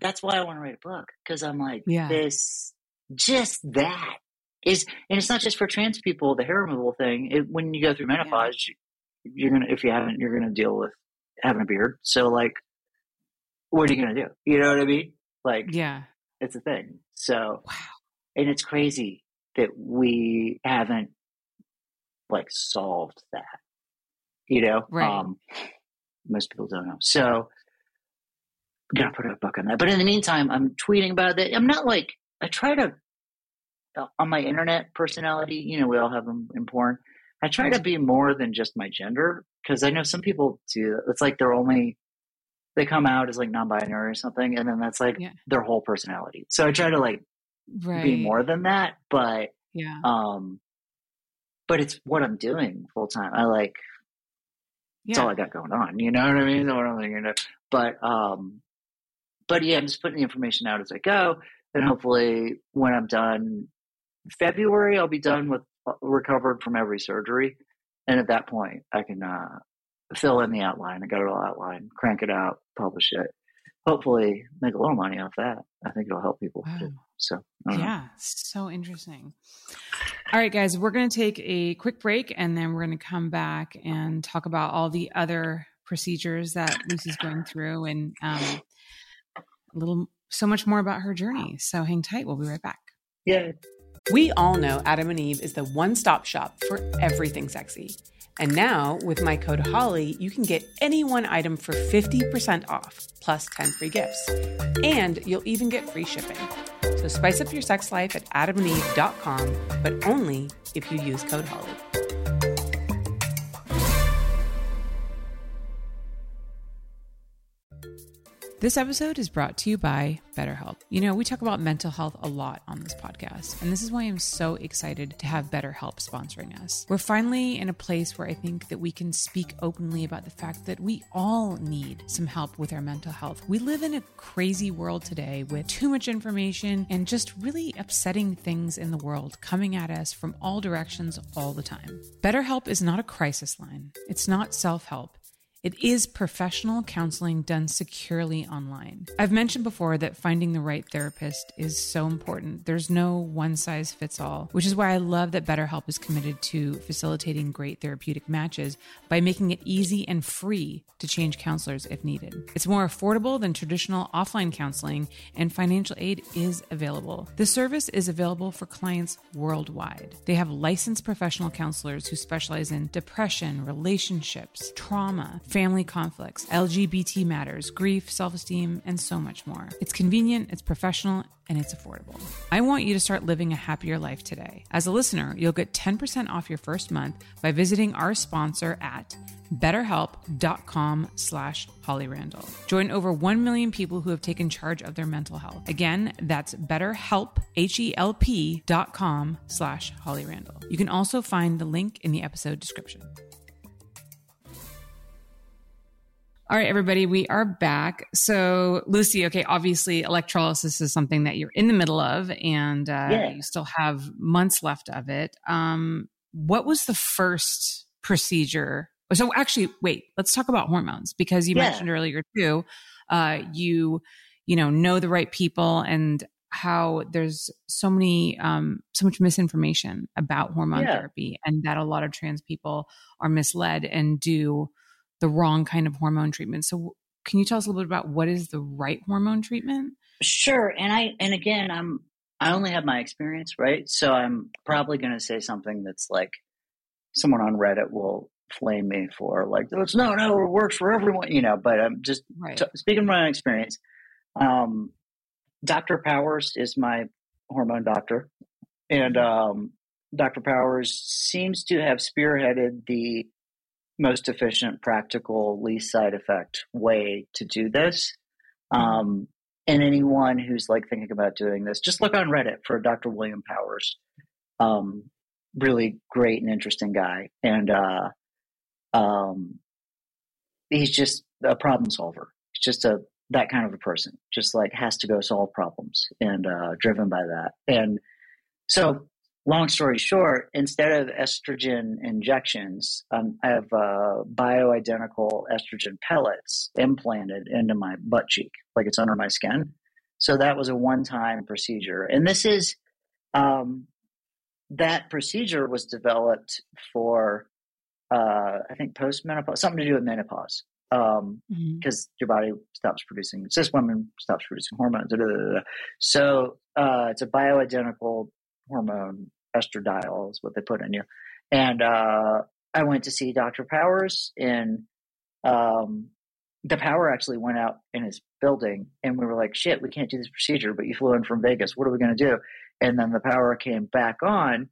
S3: That's why I want to write a book because I'm like, yeah. this just that is and it's not just for trans people the hair removal thing it, when you go through menopause yeah. you're gonna if you haven't you're gonna deal with having a beard so like what are you gonna do you know what i mean like yeah it's a thing so wow and it's crazy that we haven't like solved that you know right. um most people don't know so i gonna put a book on that but in the meantime i'm tweeting about it i'm not like i try to uh, on my internet personality, you know, we all have them in porn. I try to be more than just my gender because I know some people do. It's like they're only they come out as like non-binary or something, and then that's like yeah. their whole personality. So I try to like right. be more than that, but yeah, um, but it's what I'm doing full time. I like yeah. it's all I got going on. You know what I mean? What I'm but um, but yeah, I'm just putting the information out as I go, and hopefully when I'm done February, I'll be done with uh, recovered from every surgery. And at that point, I can uh, fill in the outline. I got it all outlined, crank it out, publish it. Hopefully, make a little money off that. I think it'll help people wow. too. So,
S2: yeah, know. so interesting. All right, guys, we're going to take a quick break and then we're going to come back and talk about all the other procedures that Lucy's going through and um, a little so much more about her journey. So, hang tight. We'll be right back.
S3: Yeah.
S2: We all know Adam and Eve is the one stop shop for everything sexy. And now, with my code HOLLY, you can get any one item for 50% off, plus 10 free gifts. And you'll even get free shipping. So spice up your sex life at adamandeve.com, but only if you use code HOLLY. This episode is brought to you by BetterHelp. You know, we talk about mental health a lot on this podcast, and this is why I'm so excited to have BetterHelp sponsoring us. We're finally in a place where I think that we can speak openly about the fact that we all need some help with our mental health. We live in a crazy world today with too much information and just really upsetting things in the world coming at us from all directions all the time. BetterHelp is not a crisis line, it's not self help. It is professional counseling done securely online. I've mentioned before that finding the right therapist is so important. There's no one size fits all, which is why I love that BetterHelp is committed to facilitating great therapeutic matches by making it easy and free to change counselors if needed. It's more affordable than traditional offline counseling, and financial aid is available. The service is available for clients worldwide. They have licensed professional counselors who specialize in depression, relationships, trauma family conflicts, LGBT matters, grief, self esteem, and so much more. It's convenient, it's professional, and it's affordable. I want you to start living a happier life today. As a listener, you'll get 10% off your first month by visiting our sponsor at betterhelp.com slash hollyrandall. Join over 1 million people who have taken charge of their mental health. Again, that's betterhelp, H-E-L-P dot com slash hollyrandall. You can also find the link in the episode description. All right, everybody, we are back. So, Lucy, okay, obviously electrolysis is something that you're in the middle of and uh, yeah. you still have months left of it. Um, what was the first procedure? So, actually, wait, let's talk about hormones because you yeah. mentioned earlier too, uh, you, you know, know the right people and how there's so many, um, so much misinformation about hormone yeah. therapy and that a lot of trans people are misled and do the wrong kind of hormone treatment. So can you tell us a little bit about what is the right hormone treatment?
S3: Sure. And I and again, I'm I only have my experience, right? So I'm probably going to say something that's like someone on Reddit will flame me for like it's no no it works for everyone you know but i'm just right. t- speaking from my experience um, dr powers is my hormone doctor and um, dr powers seems to have spearheaded the most efficient, practical, least side effect way to do this. Mm-hmm. Um, and anyone who's like thinking about doing this, just look on Reddit for Dr. William Powers. Um, really great and interesting guy, and uh, um, he's just a problem solver. He's just a that kind of a person, just like has to go solve problems and uh, driven by that. And so long story short, instead of estrogen injections, um, I have uh, bioidentical estrogen pellets implanted into my butt cheek, like it's under my skin. So that was a one time procedure. And this is, um, that procedure was developed for, uh, I think, postmenopause, something to do with menopause. Because um, mm-hmm. your body stops producing, cis women stops producing hormones. Da, da, da, so uh, it's a bioidentical hormone estradiol is what they put in you. And uh, I went to see Dr. Powers And um, the power actually went out in his building and we were like, shit, we can't do this procedure, but you flew in from Vegas. What are we going to do? And then the power came back on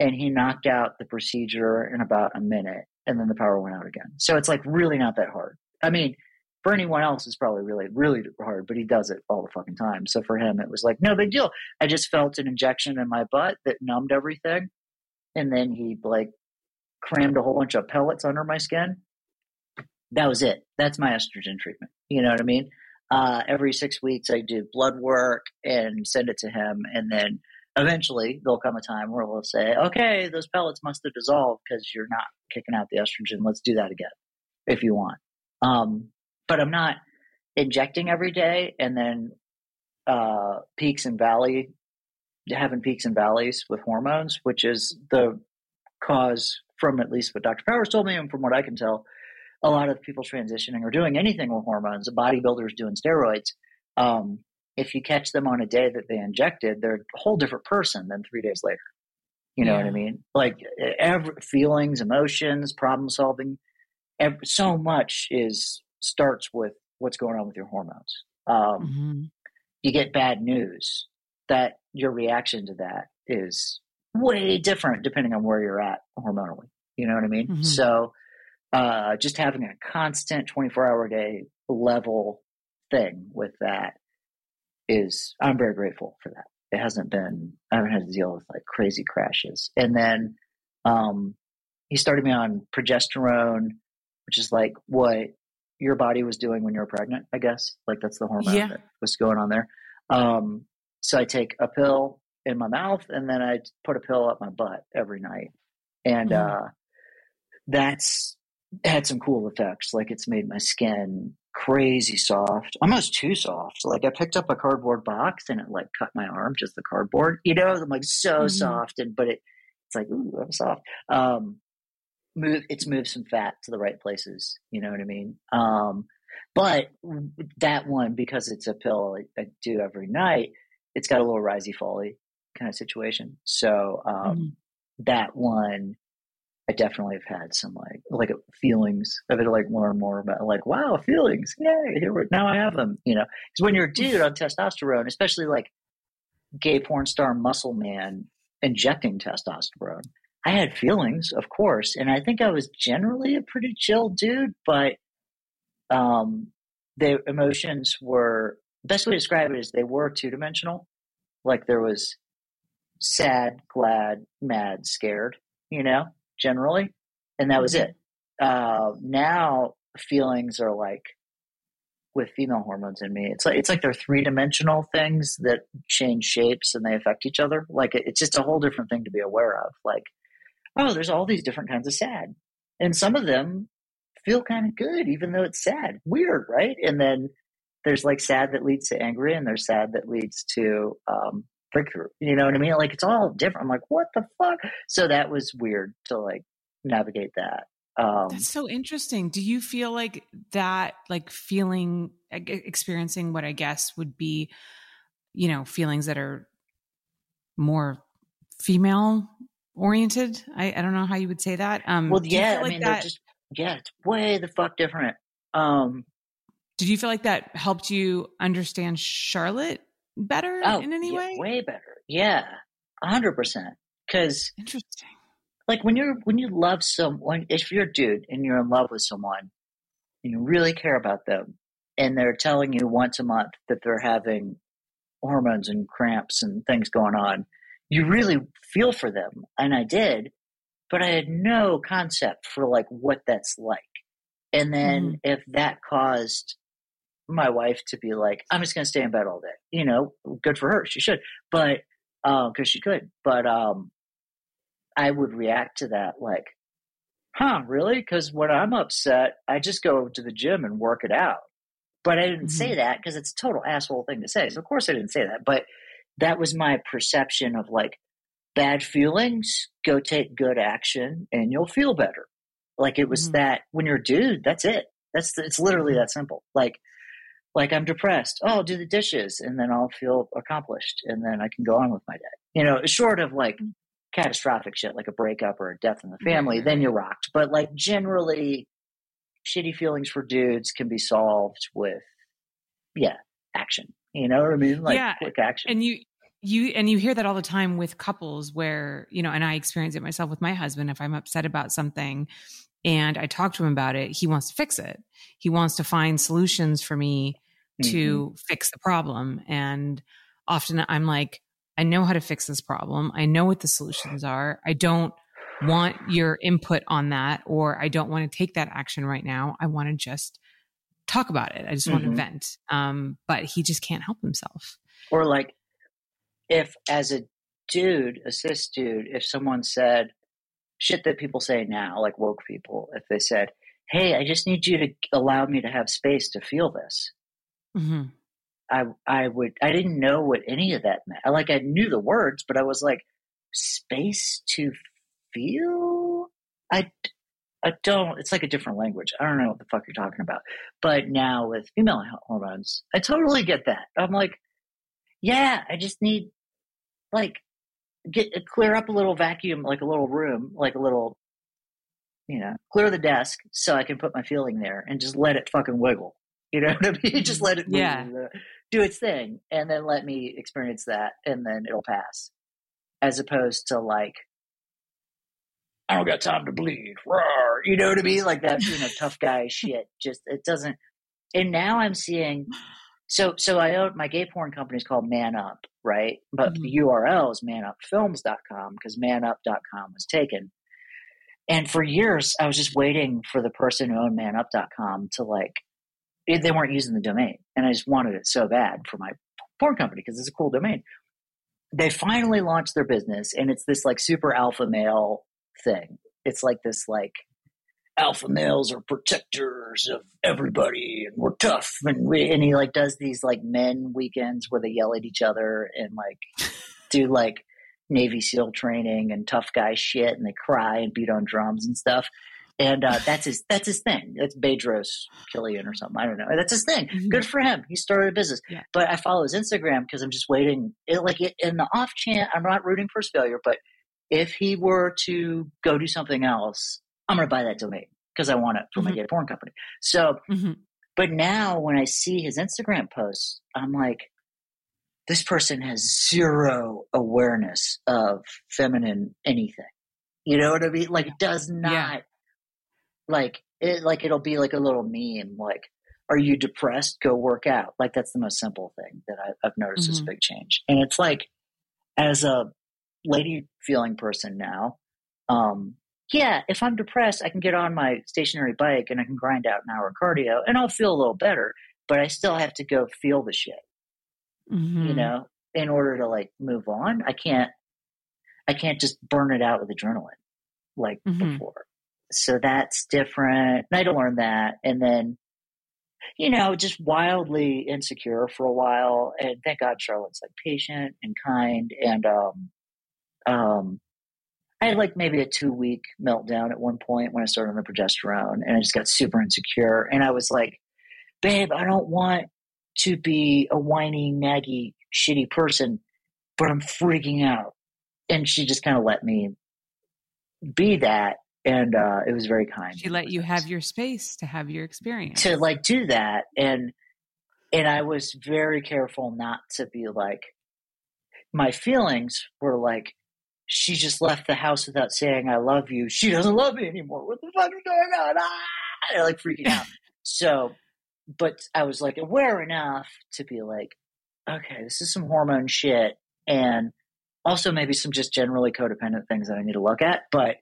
S3: and he knocked out the procedure in about a minute and then the power went out again. So it's like really not that hard. I mean, for anyone else it's probably really really hard but he does it all the fucking time so for him it was like no big deal i just felt an injection in my butt that numbed everything and then he like crammed a whole bunch of pellets under my skin that was it that's my estrogen treatment you know what i mean uh, every six weeks i do blood work and send it to him and then eventually there'll come a time where we'll say okay those pellets must have dissolved because you're not kicking out the estrogen let's do that again if you want um, but I'm not injecting every day and then uh, peaks and valley having peaks and valleys with hormones, which is the cause from at least what Dr. Powers told me and from what I can tell, a lot of people transitioning or doing anything with hormones, bodybuilders doing steroids. Um, if you catch them on a day that they injected, they're a whole different person than three days later. You know yeah. what I mean? Like every, feelings, emotions, problem solving, every, so much is starts with what's going on with your hormones. Um, mm-hmm. You get bad news that your reaction to that is way different depending on where you're at hormonally. You know what I mean? Mm-hmm. So uh, just having a constant 24 hour day level thing with that is, I'm very grateful for that. It hasn't been, I haven't had to deal with like crazy crashes. And then um, he started me on progesterone, which is like what your body was doing when you were pregnant, I guess. Like that's the hormone yeah. that was going on there. Um, so I take a pill in my mouth and then I put a pill up my butt every night. And mm. uh, that's had some cool effects. Like it's made my skin crazy soft, almost too soft. Like I picked up a cardboard box and it like cut my arm, just the cardboard. You know, I'm like so mm. soft, and but it it's like ooh, I'm soft. Um, move it's moved some fat to the right places. You know what I mean? Um, but that one because it's a pill I, I, do every night, it's got a little risey folly kind of situation. So um, mm-hmm. that one. I definitely have had some like like feelings of it, like more and more about like wow feelings, yay! Here we now I have them, you know. Because when you're a dude on testosterone, especially like gay porn star muscle man injecting testosterone, I had feelings, of course, and I think I was generally a pretty chill dude, but um, the emotions were best way to describe it is they were two dimensional. Like there was sad, glad, mad, scared, you know, generally, and that was mm-hmm. it. Uh, now feelings are like with female hormones in me. It's like it's like they're three dimensional things that change shapes and they affect each other. Like it, it's just a whole different thing to be aware of. Like oh, there's all these different kinds of sad. And some of them feel kind of good, even though it's sad. Weird, right? And then there's like sad that leads to angry and there's sad that leads to um, breakthrough. You know what I mean? Like it's all different. I'm like, what the fuck? So that was weird to like navigate that.
S2: Um, That's so interesting. Do you feel like that, like feeling, experiencing what I guess would be, you know, feelings that are more female oriented. I, I don't know how you would say that.
S3: Um, well, yeah, like I mean, that, just, yeah, it's way the fuck different. Um,
S2: did you feel like that helped you understand Charlotte better oh, in any
S3: yeah,
S2: way?
S3: Way better. Yeah, a hundred percent. Because interesting. Like when you're when you love someone, if you're a dude and you're in love with someone, and you really care about them, and they're telling you once a month that they're having hormones and cramps and things going on, you really feel for them. And I did, but I had no concept for like what that's like. And then mm if that caused my wife to be like, I'm just going to stay in bed all day, you know, good for her. She should, but, uh, cause she could, but, um, I would react to that like, huh, really? Cause when I'm upset, I just go to the gym and work it out. But I didn't mm-hmm. say that because it's a total asshole thing to say. So of course I didn't say that, but that was my perception of like bad feelings, go take good action and you'll feel better. Like it was mm-hmm. that when you're a dude, that's it. That's it's literally that simple. Like like I'm depressed. Oh, I'll do the dishes and then I'll feel accomplished and then I can go on with my day. You know, short of like mm-hmm. catastrophic shit like a breakup or a death in the family, mm-hmm. then you're rocked. But like generally shitty feelings for dudes can be solved with yeah, action. You know what I mean? Like yeah, quick action.
S2: And you you and you hear that all the time with couples where, you know, and I experience it myself with my husband if I'm upset about something and I talk to him about it, he wants to fix it. He wants to find solutions for me mm-hmm. to fix the problem and often I'm like I know how to fix this problem. I know what the solutions are. I don't want your input on that or I don't want to take that action right now. I want to just talk about it. I just mm-hmm. want to mm-hmm. vent. Um, but he just can't help himself.
S3: Or like if as a dude, a cis dude, if someone said shit that people say now, like woke people, if they said, Hey, I just need you to allow me to have space to feel this. Mm-hmm. I, I would, I didn't know what any of that meant. Like I knew the words, but I was like, space to feel? I, I don't, it's like a different language. I don't know what the fuck you're talking about. But now with female hormones, I totally get that. I'm like, yeah, I just need like get uh, clear up a little vacuum, like a little room, like a little, you know, clear the desk so I can put my feeling there and just let it fucking wiggle. You know what I mean? just let it yeah. do its thing and then let me experience that and then it'll pass. As opposed to like, I don't got time to bleed. Roar, you know what I mean? Like that, you know, tough guy shit. Just it doesn't. And now I'm seeing. So so I own my gay porn company is called Man Up, right? But mm-hmm. the URL is manupfilms.com because manup.com was taken. And for years, I was just waiting for the person who owned manup.com to like, eh, they weren't using the domain. And I just wanted it so bad for my porn company because it's a cool domain. They finally launched their business and it's this like super alpha male thing. It's like this like alpha males are protectors of everybody and we're tough and we and he like does these like men weekends where they yell at each other and like do like Navy SEAL training and tough guy shit and they cry and beat on drums and stuff. And uh, that's his that's his thing. That's Bedros Keuilian or something. I don't know. That's his thing. Mm-hmm. Good for him. He started a business. Yeah. But I follow his Instagram because I'm just waiting. It, like in the off chance, I'm not rooting for his failure, but if he were to go do something else, I'm going to buy that domain because I want it for mm-hmm. my porn company. So, mm-hmm. but now when I see his Instagram posts, I'm like, this person has zero awareness of feminine anything. You know what I mean? Like, does not yeah. like it. Like it'll be like a little meme. Like, are you depressed? Go work out. Like that's the most simple thing that I, have noticed mm-hmm. is a big change. And it's like, as a lady feeling person now. Um, yeah, if I'm depressed, I can get on my stationary bike and I can grind out an hour cardio and I'll feel a little better, but I still have to go feel the shit, mm-hmm. you know, in order to like move on. I can't, I can't just burn it out with adrenaline like mm-hmm. before. So that's different. And I learned that. And then, you know, just wildly insecure for a while. And thank God Charlotte's like patient and kind and, um, um, I had like maybe a two week meltdown at one point when I started on the progesterone and I just got super insecure. And I was like, babe, I don't want to be a whiny, naggy, shitty person, but I'm freaking out. And she just kind of let me be that. And uh, it was very kind.
S2: She let you have your space to have your experience.
S3: To like do that. And, and I was very careful not to be like, my feelings were like, she just left the house without saying I love you. She doesn't love me anymore. What the fuck is going on? Ah! like freaking out. so, but I was like aware enough to be like, okay, this is some hormone shit, and also maybe some just generally codependent things that I need to look at. But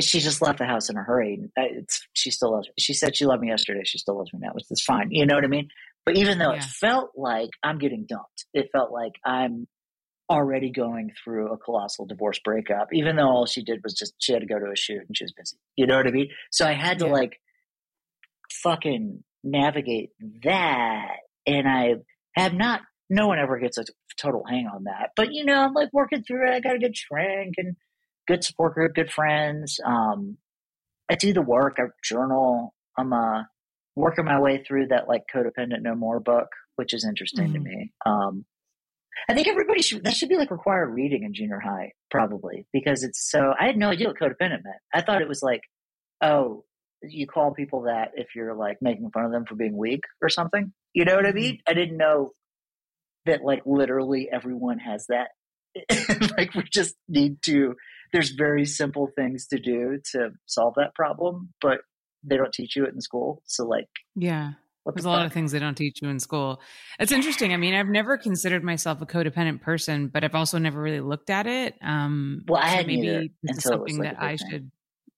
S3: she just left the house in a hurry. It's, she still loves. Me. She said she loved me yesterday. She still loves me now, which is fine. You know what I mean? But even though yeah. it felt like I'm getting dumped, it felt like I'm already going through a colossal divorce breakup, even though all she did was just she had to go to a shoot and she was busy. You know what I mean? So I had to yeah. like fucking navigate that. And I have not, no one ever gets a total hang on that. But, you know, I'm like working through it. I got a good shrink and good support group, good friends. Um, I do the work, I journal. I'm uh, working my way through that like codependent no more book, which is interesting mm-hmm. to mm. me. Um, I think everybody should, that should be like required reading in junior high, probably, because it's so, I had no idea what codependent meant. I thought it was like, oh, you call people that if you're like making fun of them for being weak or something. You know what I mean? Mm-hmm. I didn't know that like literally everyone has that. like we just need to, there's very simple things to do to solve that problem, but they don't teach you it in school. So like,
S2: yeah, what There's a lot of things they don't teach you in school. It's interesting. I mean, I've never considered myself a codependent person, but I've also never really looked at it. Um,
S3: well, so I had maybe this is something like that I should.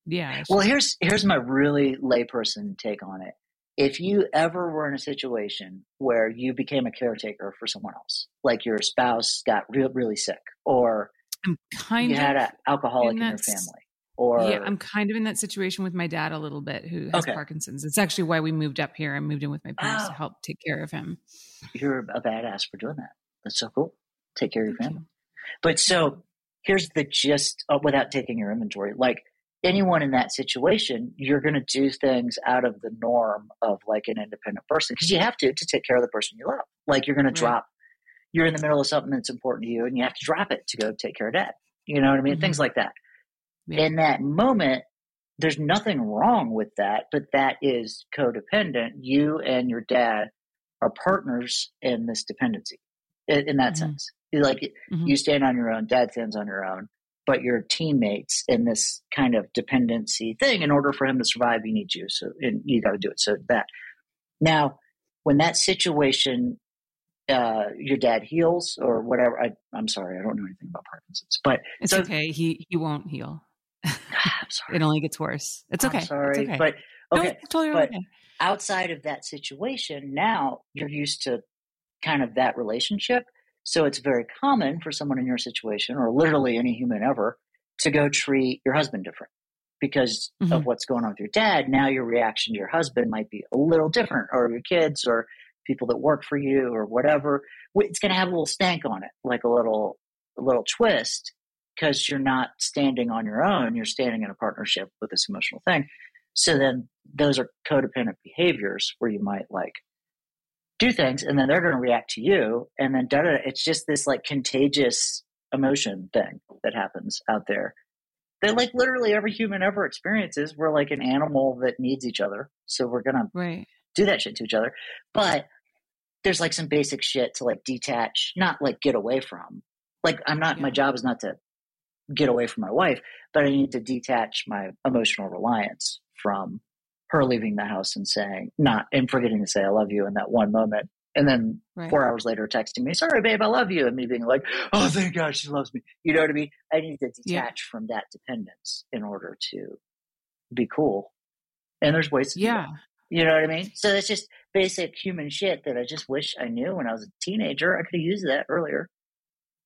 S3: Yeah. I should. Well, here's here's my really layperson take on it. If you ever were in a situation where you became a caretaker for someone else, like your spouse got real really sick, or I'm kind you had an alcoholic in your family, or yeah,
S2: I'm kind of in that situation with my dad a little bit who has okay. Parkinson's. It's actually why we moved up here I moved in with my parents oh. to help take care of him.
S3: You're a badass for doing that. That's so cool. Take care of your family. But so here's the gist uh, without taking your inventory. Like anyone in that situation, you're going to do things out of the norm of like an independent person because you have to to take care of the person you love. Like you're going to drop, you're in the middle of something that's important to you and you have to drop it to go take care of dad. You know what I mean? Mm-hmm. Things like that in that moment, there's nothing wrong with that, but that is codependent. You and your dad are partners in this dependency in, in that mm-hmm. sense. Like mm-hmm. you stand on your own, dad stands on your own, but you're teammates in this kind of dependency thing. In order for him to survive, he needs you. So, and you got to do it. So that now, when that situation, uh, your dad heals or whatever, I, am sorry, I don't know anything about Parkinson's, but
S2: it's so, okay. He, he won't heal. it only gets worse. It's okay. I'm
S3: sorry,
S2: it's okay.
S3: but okay, no, totally but okay. outside of that situation, now you're used to kind of that relationship. So it's very common for someone in your situation, or literally any human ever, to go treat your husband different because mm-hmm. of what's going on with your dad. Now your reaction to your husband might be a little different, or your kids, or people that work for you, or whatever. It's going to have a little stank on it, like a little a little twist because you're not standing on your own, you're standing in a partnership with this emotional thing. So then those are codependent behaviors where you might like do things and then they're going to react to you. And then da, da, da. it's just this like contagious emotion thing that happens out there that like literally every human ever experiences. We're like an animal that needs each other. So we're going right. to do that shit to each other. But there's like some basic shit to like detach, not like get away from. Like I'm not, yeah. my job is not to get away from my wife, but I need to detach my emotional reliance from her leaving the house and saying not and forgetting to say I love you in that one moment. And then right. four hours later texting me, sorry babe, I love you, and me being like, Oh thank God she loves me. You know what I mean? I need to detach yeah. from that dependence in order to be cool. And there's ways to Yeah. You know what I mean? So that's just basic human shit that I just wish I knew when I was a teenager. I could have used that earlier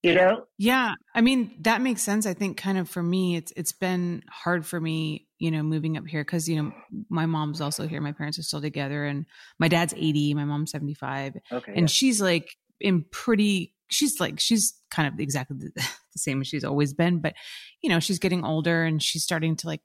S3: you know
S2: yeah i mean that makes sense i think kind of for me it's it's been hard for me you know moving up here because you know my mom's also here my parents are still together and my dad's 80 my mom's 75 okay, and yeah. she's like in pretty she's like she's kind of exactly the, the same as she's always been but you know she's getting older and she's starting to like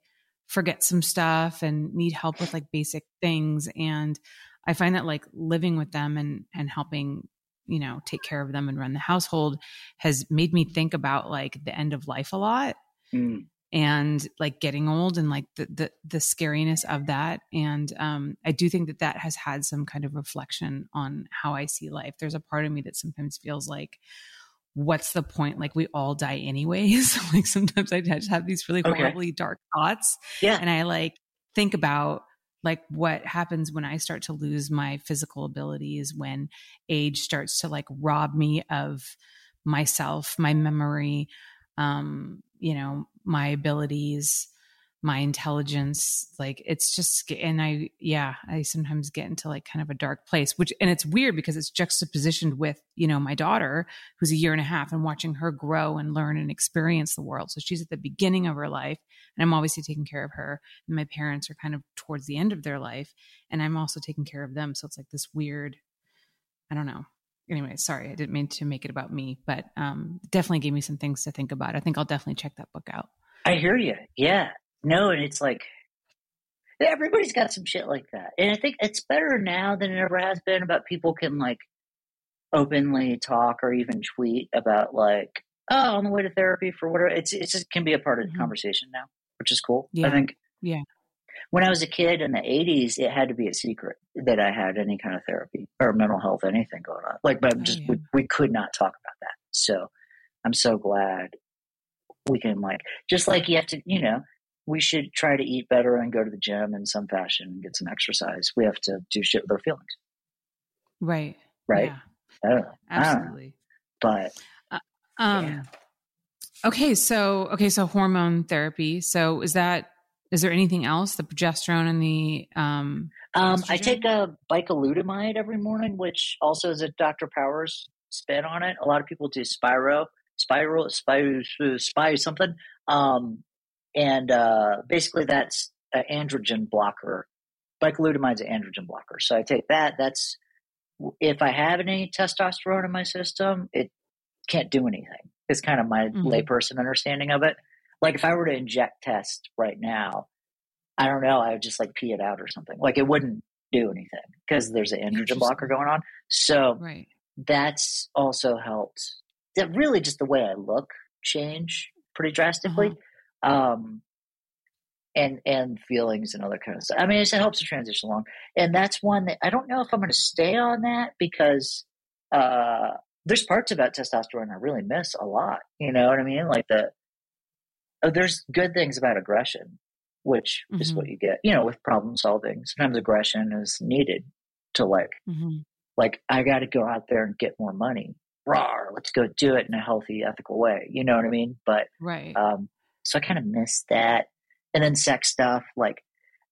S2: forget some stuff and need help with like basic things and i find that like living with them and and helping you know take care of them and run the household has made me think about like the end of life a lot mm. and like getting old and like the, the the scariness of that and um i do think that that has had some kind of reflection on how i see life there's a part of me that sometimes feels like what's the point like we all die anyways like sometimes i just have these really okay. horribly dark thoughts yeah and i like think about like what happens when i start to lose my physical abilities when age starts to like rob me of myself my memory um you know my abilities my intelligence like it's just and i yeah i sometimes get into like kind of a dark place which and it's weird because it's juxtapositioned with you know my daughter who's a year and a half and watching her grow and learn and experience the world so she's at the beginning of her life and i'm obviously taking care of her and my parents are kind of towards the end of their life and i'm also taking care of them so it's like this weird i don't know anyway sorry i didn't mean to make it about me but um definitely gave me some things to think about i think i'll definitely check that book out
S3: i hear you yeah no, and it's like everybody's got some shit like that. And I think it's better now than it ever has been about people can like openly talk or even tweet about like, oh, on the way to therapy for whatever. It's it just can be a part of the mm-hmm. conversation now, which is cool. Yeah. I think. Yeah. When I was a kid in the 80s, it had to be a secret that I had any kind of therapy or mental health, anything going on. Like, but oh, just, yeah. we, we could not talk about that. So I'm so glad we can like, just like you have to, you know, we should try to eat better and go to the gym in some fashion and get some exercise. We have to do shit with our feelings.
S2: Right.
S3: Right. Yeah. Absolutely. But uh, um yeah.
S2: Okay, so okay, so hormone therapy. So is that is there anything else? The progesterone and the um,
S3: um I take a bicalutamide every morning, which also is a Dr. Powers spin on it. A lot of people do Spiro, Spiral, Spiro, Spiro something. Um, and uh, basically that's an androgen blocker. Bicalutamide's is an androgen blocker. So I take that. That's if I have any testosterone in my system, it can't do anything. It's kind of my mm-hmm. layperson understanding of it. Like if I were to inject test right now, I don't know, I would just like pee it out or something. Like it wouldn't do anything because there's an androgen blocker going on. So right. that's also helped. That really just the way I look change pretty drastically. Uh-huh um, and and feelings and other kind of stuff. I mean, it helps the transition along, and that's one that I don't know if I'm going to stay on that because uh, there's parts about testosterone I really miss a lot. You know what I mean? Like the oh, there's good things about aggression, which mm-hmm. is what mm-hmm. you get. You know, with problem solving, sometimes aggression is needed to like mm-hmm. like I got to go out there and get more money. Rawr, let's go do it in a healthy, ethical way. You know what I mean? But right. Um, so I kind of miss that. And then sex stuff, like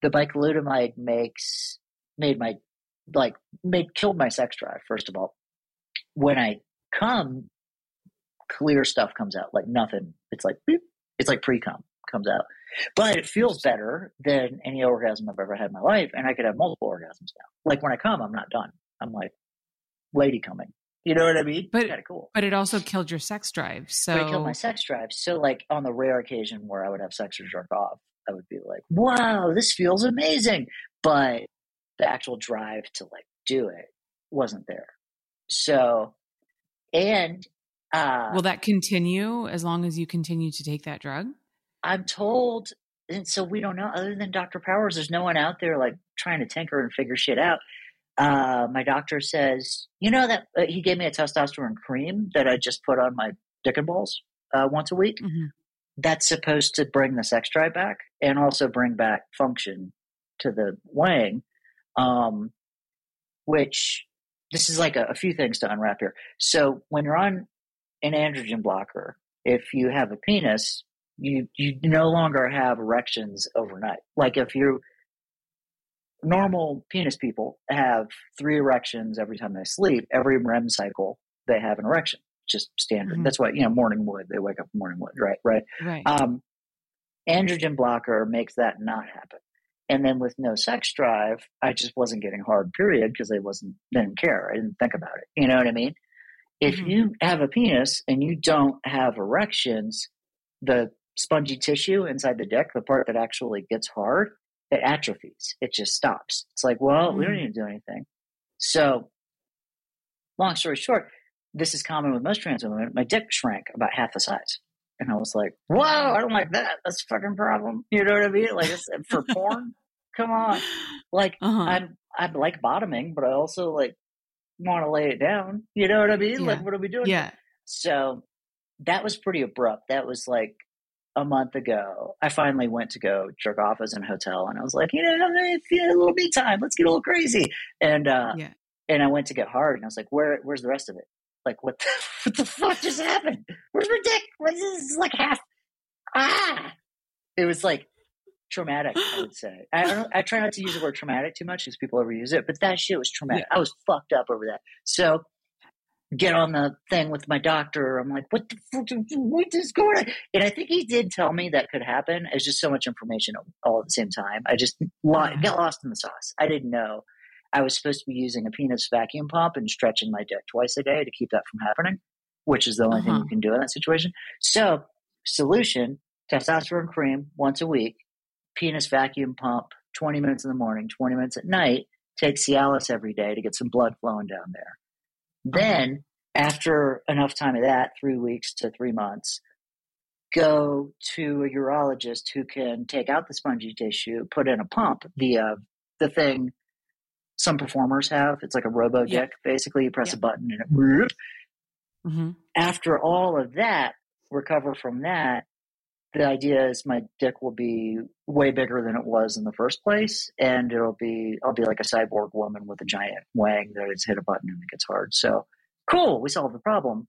S3: the bicalutamide makes, made my, like, made, killed my sex drive, first of all. When I come, clear stuff comes out, like nothing. It's like, beep, it's like pre-cum comes out. But it feels better than any orgasm I've ever had in my life. And I could have multiple orgasms now. Like when I come, I'm not done. I'm like, lady coming. You know what I mean?
S2: But kind of cool. But it also killed your sex drive. So but
S3: it killed my sex drive. So like on the rare occasion where I would have sex or jerk off, I would be like, "Wow, this feels amazing," but the actual drive to like do it wasn't there. So, and
S2: uh, will that continue as long as you continue to take that drug?
S3: I'm told, and so we don't know. Other than Dr. Powers, there's no one out there like trying to tinker and figure shit out uh, my doctor says, you know that uh, he gave me a testosterone cream that I just put on my dick and balls uh, once a week. Mm-hmm. That's supposed to bring the sex drive back and also bring back function to the wang. Um, which this is like a, a few things to unwrap here. So when you're on an androgen blocker, if you have a penis, you you no longer have erections overnight. Like if you normal penis people have three erections every time they sleep. Every REM cycle, they have an erection, just standard. Mm-hmm. That's why, you know, morning wood, they wake up morning wood, right? Right. Right. Um, androgen blocker makes that not happen. And then with no sex drive, I just wasn't getting hard, period, because I wasn't, didn't care. I didn't think about it. You know what I mean? If mm-hmm. you have a penis and you don't have erections, the spongy tissue inside the dick, the part that actually gets hard, it atrophies. It just stops. It's like, well, mm. we don't mm. need to do anything. So, long story short, this is common with most trans women. My dick shrank about half the size. And I was like, whoa, I don't like that. That's a fucking problem. You know what I mean? Like, it's for porn. Come on. Like, uh-huh. I'm, I like bottoming, but I also like want to lay it down. You know what I mean? Yeah. Like, what are we doing? Yeah. So that was pretty abrupt. That was like, a month ago, I finally went to go jerk off as in a hotel, and I was like, you know, it's a little me time. Let's get a little crazy. And uh, yeah. and I went to get hard, and I was like, where? Where's the rest of it? Like, what? The, what the fuck just happened? Where's my dick? What's this? Like half. Ah, it was like traumatic. I would say. I don't. I try not to use the word traumatic too much because people overuse it, but that shit was traumatic. Yeah. I was fucked up over that. So get on the thing with my doctor. I'm like, what the what is going on? And I think he did tell me that could happen. It's just so much information all at the same time. I just got lost in the sauce. I didn't know I was supposed to be using a penis vacuum pump and stretching my dick twice a day to keep that from happening, which is the only uh-huh. thing you can do in that situation. So, solution: testosterone cream once a week, penis vacuum pump. 20 minutes in the morning, 20 minutes at night, take Cialis every day to get some blood flowing down there. Then, after enough time of that, three weeks to three months, go to a urologist who can take out the spongy tissue, put in a pump via the thing some performers have. It's like a robo dick. Basically, you press a button and it. Mm-hmm. After all of that, recover from that, the idea is my dick will be way bigger than it was in the first place, and it'll be I'll be like a cyborg woman with a giant wang that it's hit a button and it gets hard. So cool, we solved the problem.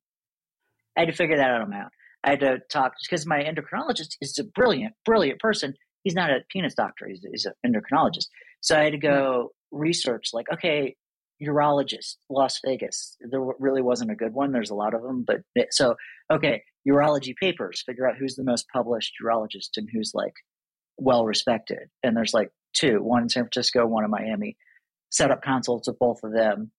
S3: I had to figure that out on my own. I had to talk because my endocrinologist is a brilliant, brilliant person. He's not a penis doctor; he's, he's an endocrinologist. So I had to go mm-hmm. research, like, okay, urologist, Las Vegas. There really wasn't a good one. There's a lot of them, but so okay, urology papers. Figure out who's the most published urologist and who's like well respected. And there's like two, one in San Francisco, one in Miami. Set up consults with both of them.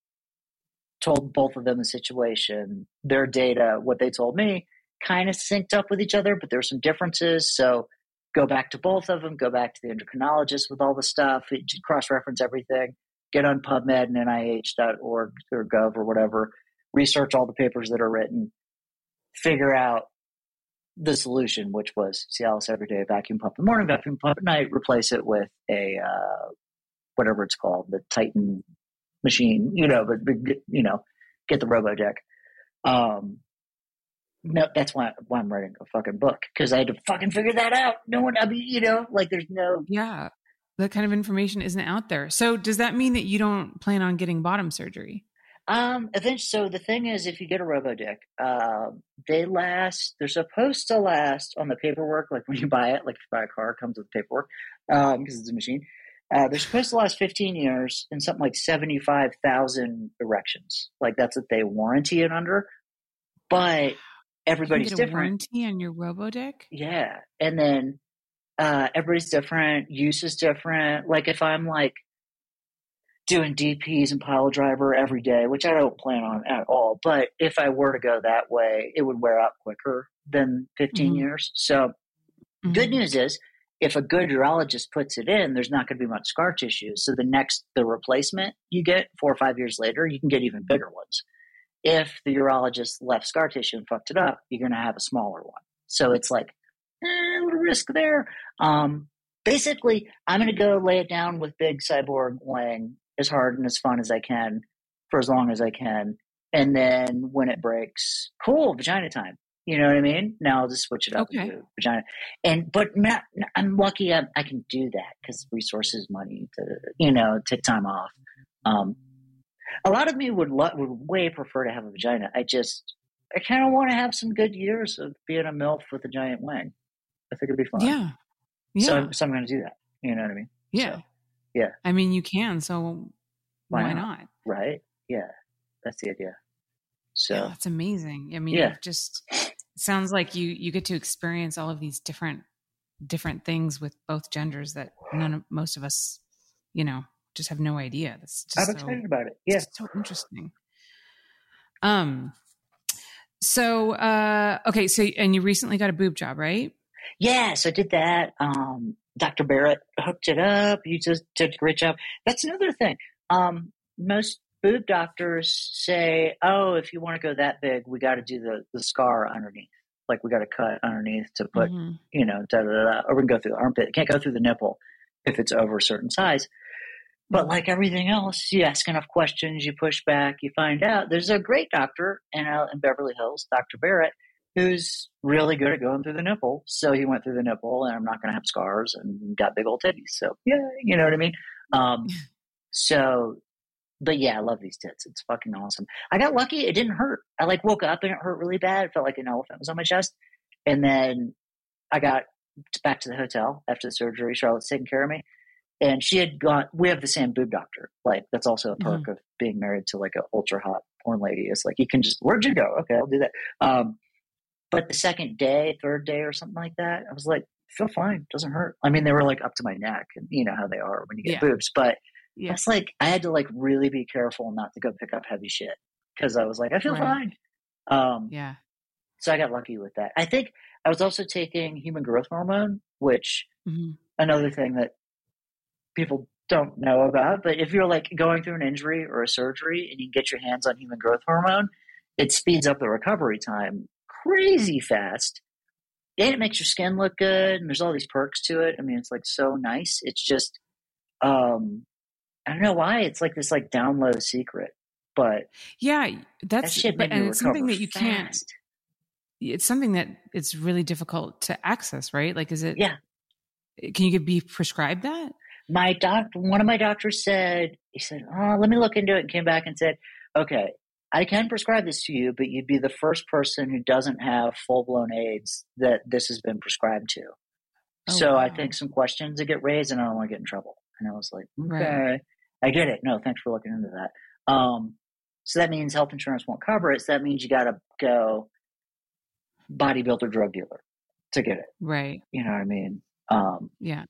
S3: Told both of them the situation, their data, what they told me, kind of synced up with each other, but there's some differences. So go back to both of them. Go back to the endocrinologist with all the stuff. Cross reference everything get on PubMed and NIH.org or gov or whatever, research all the papers that are written, figure out the solution, which was Cialis every day, vacuum pump in the morning, vacuum pump at night, replace it with a uh, whatever it's called, the Titan machine, you know, but, but you know, get the Robo Um, no, that's why, why I'm writing a fucking book because I had to fucking figure that out. No one, I mean, you know, like there's no
S2: yeah that kind of information isn't out there. So does that mean that you don't plan on getting bottom surgery?
S3: Um, eventually, so the thing is, if you get a RoboDick, uh, they last. They're supposed to last on the paperwork, like when you buy it, like if you buy a car, it comes with paperwork because um, it's a machine. Uh, they're supposed to last 15 years and something like 75,000 erections. Like that's what they warranty it under. But everybody's different. warranty on
S2: your robo dick?
S3: Yeah, and then uh, everybody's different, use is different. Like if I'm like doing DPs and pile driver every day, which I don't plan on at all, but if I were to go that way, it would wear out quicker than 15 mm-hmm. years. So mm-hmm. good news is if a good urologist puts it in, there's not going to be much scar tissue. So the next, the replacement you get four or five years later, you can get even bigger ones. If the urologist left scar tissue and fucked it up, you're going to have a smaller one. So it's like eh, what risk there. Um, basically, I'm going to go lay it down with Big Cyborg Wang as hard and as fun as I can for as long as I can. And then when it breaks, cool, vagina time. You know what I mean? Now I'll just switch it up okay. to vagina. And but Matt, I'm lucky I, I can do that because resources, money to you know take time off. Um, a lot of me would lo- would way prefer to have a vagina. I just I kind of want to have some good years of being a milf with a giant wing. I think it'd be fun. Yeah. yeah. So, so I'm going to do that. You know what I mean?
S2: Yeah. So, yeah.
S3: I
S2: mean, you
S3: can. So
S2: why, why not? not?
S3: Right. Yeah. That's the idea. So yeah, that's
S2: amazing. I mean, yeah. just sounds like you, you get to experience all of these different, different things with both genders that none of most of us, you know, just have no idea. That's just I'm so,
S3: excited about it. Yeah.
S2: so interesting. Um, so, uh, okay. So, and you recently got a boob job, right?
S3: Yeah, so I did that. Um, Dr. Barrett hooked it up. You just did a great job. That's another thing. Um, most boob doctors say, "Oh, if you want to go that big, we got to do the the scar underneath. Like we got to cut underneath to put, mm-hmm. you know, da, da, da, or we can go through the armpit. It can't go through the nipple if it's over a certain size." But like everything else, you ask enough questions, you push back, you find out. There's a great doctor in, uh, in Beverly Hills, Dr. Barrett, who's really good at going through the nipple. So he went through the nipple, and I'm not going to have scars and got big old titties. So, yeah, you know what I mean? Um, so, but yeah, I love these tits. It's fucking awesome. I got lucky. It didn't hurt. I like woke up and it hurt really bad. It felt like an elephant was on my chest. And then I got back to the hotel after the surgery. Charlotte's taking care of me. And she had gone, we have the same boob doctor. Like, that's also a perk mm-hmm. of being married to like an ultra hot porn lady. It's like, you can just, where'd you go? Okay, I'll do that. Um, but the second day, third day, or something like that, I was like, feel fine, doesn't hurt. I mean, they were like up to my neck, and you know how they are when you get yeah. boobs. But yeah. it's like I had to like really be careful not to go pick up heavy shit because I was like, I feel right. fine. Um, yeah. So I got lucky with that. I think I was also taking human growth hormone, which mm-hmm. another thing that people don't know about. But if you're like going through an injury or a surgery and you get your hands on human growth hormone, it speeds up the recovery time crazy fast and it makes your skin look good and there's all these perks to it i mean it's like so nice it's just um i don't know why it's like this like down low secret but
S2: yeah that's that but, and it's something that you fast. can't it's something that it's really difficult to access right like is it yeah eh, can you be prescribed that
S3: my doctor, one of my doctors said he said oh let me look into it and came back and said okay I can prescribe this to you, but you'd be the first person who doesn't have full blown AIDS that this has been prescribed to. Oh, so wow. I think some questions that get raised and I don't want to get in trouble. And I was like, okay, right. I get it. No, thanks for looking into that. Um, so that means health insurance won't cover it. So that means you got to go bodybuilder drug dealer to get it. Right. You know what I mean? Um, yeah.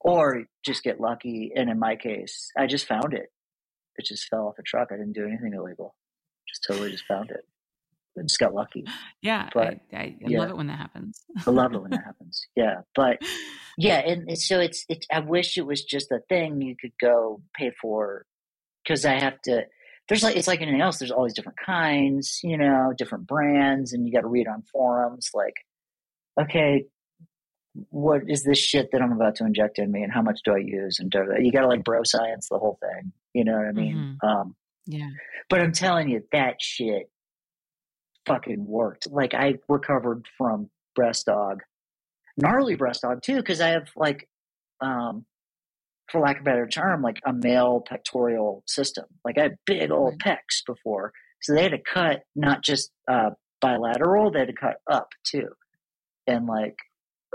S3: Or just get lucky. And in my case, I just found it it just fell off a truck. I didn't do anything illegal. Just totally just found it. I just got lucky.
S2: Yeah. But I, I yeah. love it when that happens.
S3: I love it when that happens. Yeah. But yeah. And so it's, it's, I wish it was just a thing you could go pay for because I have to, there's like, it's like anything else. There's all these different kinds, you know, different brands and you got to read on forums like, okay, what is this shit that I'm about to inject in me and how much do I use? And you got to like bro science the whole thing. You know what I mean? Mm-hmm. Um, yeah. But I'm telling you, that shit fucking worked. Like I recovered from breast aug, gnarly breast aug too, because I have like, um, for lack of a better term, like a male pectoral system. Like I had big old pecs before. So they had to cut not just uh, bilateral, they had to cut up too. And like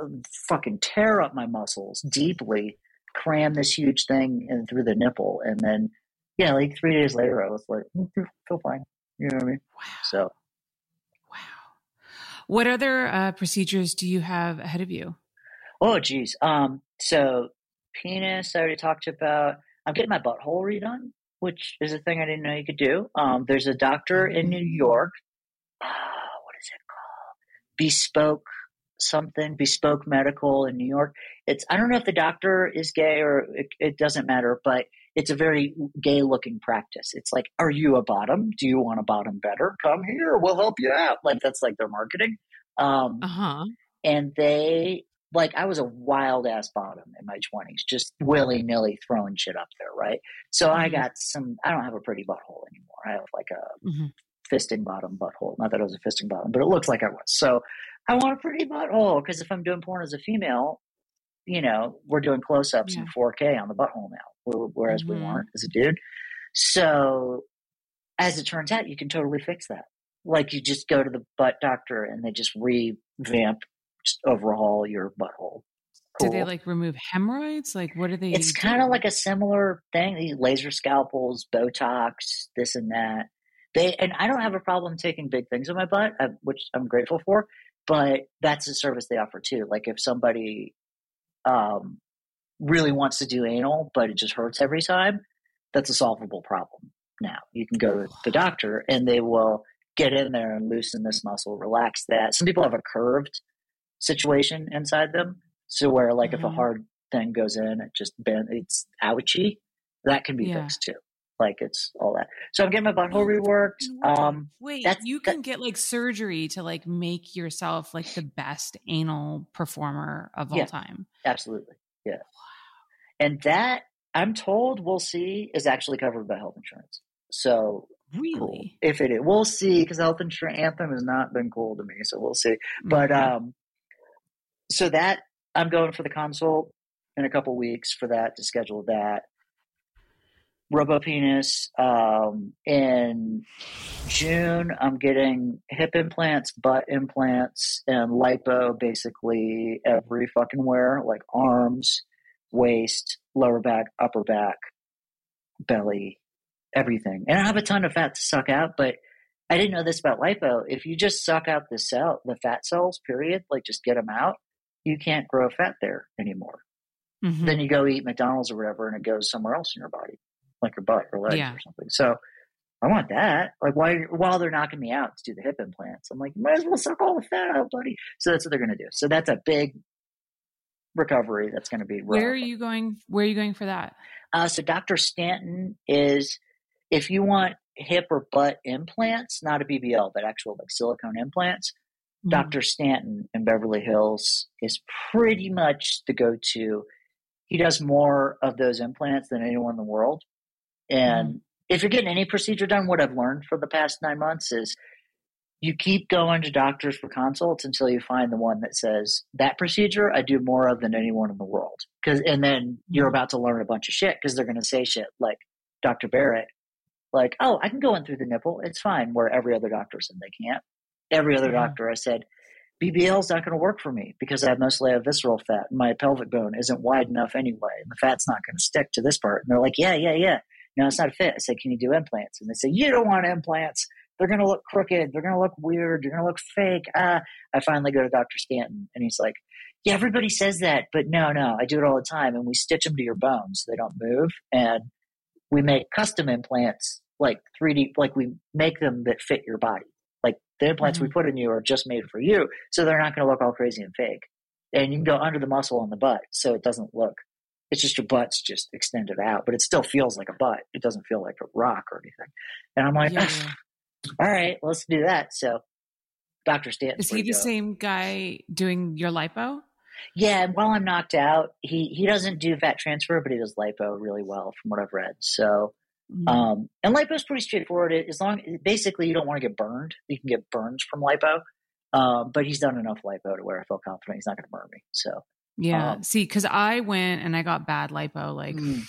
S3: uh, fucking tear up my muscles deeply cram this huge thing in through the nipple. And then, yeah, like three days later, I was like, mm, feel fine. You know what I mean? Wow. So,
S2: wow. What other uh, procedures do you have ahead of you?
S3: Oh, geez. Um, so penis, I already talked about. I'm getting my butthole redone, which is a thing I didn't know you could do. Um, there's a doctor in mm-hmm. New York. uh, what is it called? Bespoke something bespoke medical in New York. It's I don't know if the doctor is gay or it, it doesn't matter, but it's a very gay looking practice. It's like, are you a bottom? Do you want a bottom better? Come here, we'll help you out. Like that's like their marketing. Um, uh-huh. And they like I was a wild ass bottom in my twenties, just willy nilly throwing shit up there, right? So mm-hmm. I got some. I don't have a pretty butthole anymore. I have like a mm-hmm fisting bottom butthole. Not that it was a fisting bottom, but it looks like I was. So I want a pretty butthole because if I'm doing porn as a female, you know, we're doing close ups yeah. in 4K on the butthole now, whereas mm-hmm. we weren't as a dude. So as it turns out, you can totally fix that. Like you just go to the butt doctor and they just revamp, just overhaul your butthole.
S2: Cool. Do they like remove hemorrhoids? Like what are they?
S3: It's kind of like a similar thing. These laser scalpels, Botox, this and that. They and I don't have a problem taking big things in my butt, uh, which I'm grateful for. But that's a service they offer too. Like if somebody um, really wants to do anal, but it just hurts every time, that's a solvable problem. Now you can go to the doctor, and they will get in there and loosen this muscle, relax that. Some people have a curved situation inside them, so where like mm-hmm. if a mm-hmm. hard thing goes in, it just bends. it's ouchy. That can be yeah. fixed too like it's all that. So I'm getting my butthole reworked. Um,
S2: Wait, you can that, get like surgery to like make yourself like the best anal performer of all yeah, time.
S3: Absolutely, yeah. Wow. And that I'm told we'll see is actually covered by health insurance. So
S2: really, cool.
S3: if it is, we'll see because health insurance anthem has not been cool to me. So we'll see. But mm-hmm. um, so that I'm going for the consult in a couple weeks for that to schedule that. Robo Penis. Um, in June, I'm getting hip implants, butt implants, and lipo basically every fucking where, like arms, waist, lower back, upper back, belly, everything. And I have a ton of fat to suck out, but I didn't know this about lipo. If you just suck out the cell, the fat cells, period, like just get them out, you can't grow fat there anymore. Mm-hmm. Then you go eat McDonald's or whatever, and it goes somewhere else in your body like her butt or legs yeah. or something. So I want that. Like, why? While they're knocking me out to do the hip implants, I'm like, might as well suck all the fat out, buddy. So that's what they're going to do. So that's a big recovery. That's
S2: going to
S3: be.
S2: Rough. Where are you going? Where are you going for that?
S3: Uh, so Dr. Stanton is, if you want hip or butt implants, not a BBL, but actual like silicone implants. Mm-hmm. Dr. Stanton in Beverly Hills is pretty much the go-to. He does more of those implants than anyone in the world. And mm if you're getting any procedure done, what I've learned for the past nine months is you keep going to doctors for consults until you find the one that says that procedure I do more of than anyone in the world. Cause, and then you're mm-hmm. about to learn a bunch of shit because they're going to say shit like Dr. Barrett, like, oh, I can go in through the nipple. It's fine. Where every other doctor said they can't. Every other yeah. doctor I said, BBL is not going to work for me because I have mostly a visceral fat. And my pelvic bone isn't wide enough anyway. And the fat's not going to stick to this part. And they're like, yeah, yeah, yeah no, it's not a fit. I said, can you do implants? And they said, you don't want implants. They're going to look crooked. They're going to look weird. They're going to look fake. Ah, I finally go to Dr. Stanton and he's like, yeah, everybody says that, but no, no, I do it all the time. And we stitch them to your bones so they don't move. And we make custom implants like 3D, like we make them that fit your body. Like the implants mm-hmm. we put in you are just made for you. So they're not going to look all crazy and fake. And you can go under the muscle on the butt so it doesn't look it's just your butt's just extended out, but it still feels like a butt. It doesn't feel like a rock or anything. And I'm like, yeah. all right, let's do that. So, Dr. Stanton.
S2: Is he the same guy doing your lipo?
S3: Yeah, and while I'm knocked out, he, he doesn't do fat transfer, but he does lipo really well from what I've read. So, Mm-hmm. Um, and lipo is pretty straightforward. As long, basically, you don't want to get burned. You can get burns from lipo, um, but he's done enough lipo to where I feel confident he's not going to burn me. So
S2: yeah. Um, See, because I went and I got bad lipo like mm.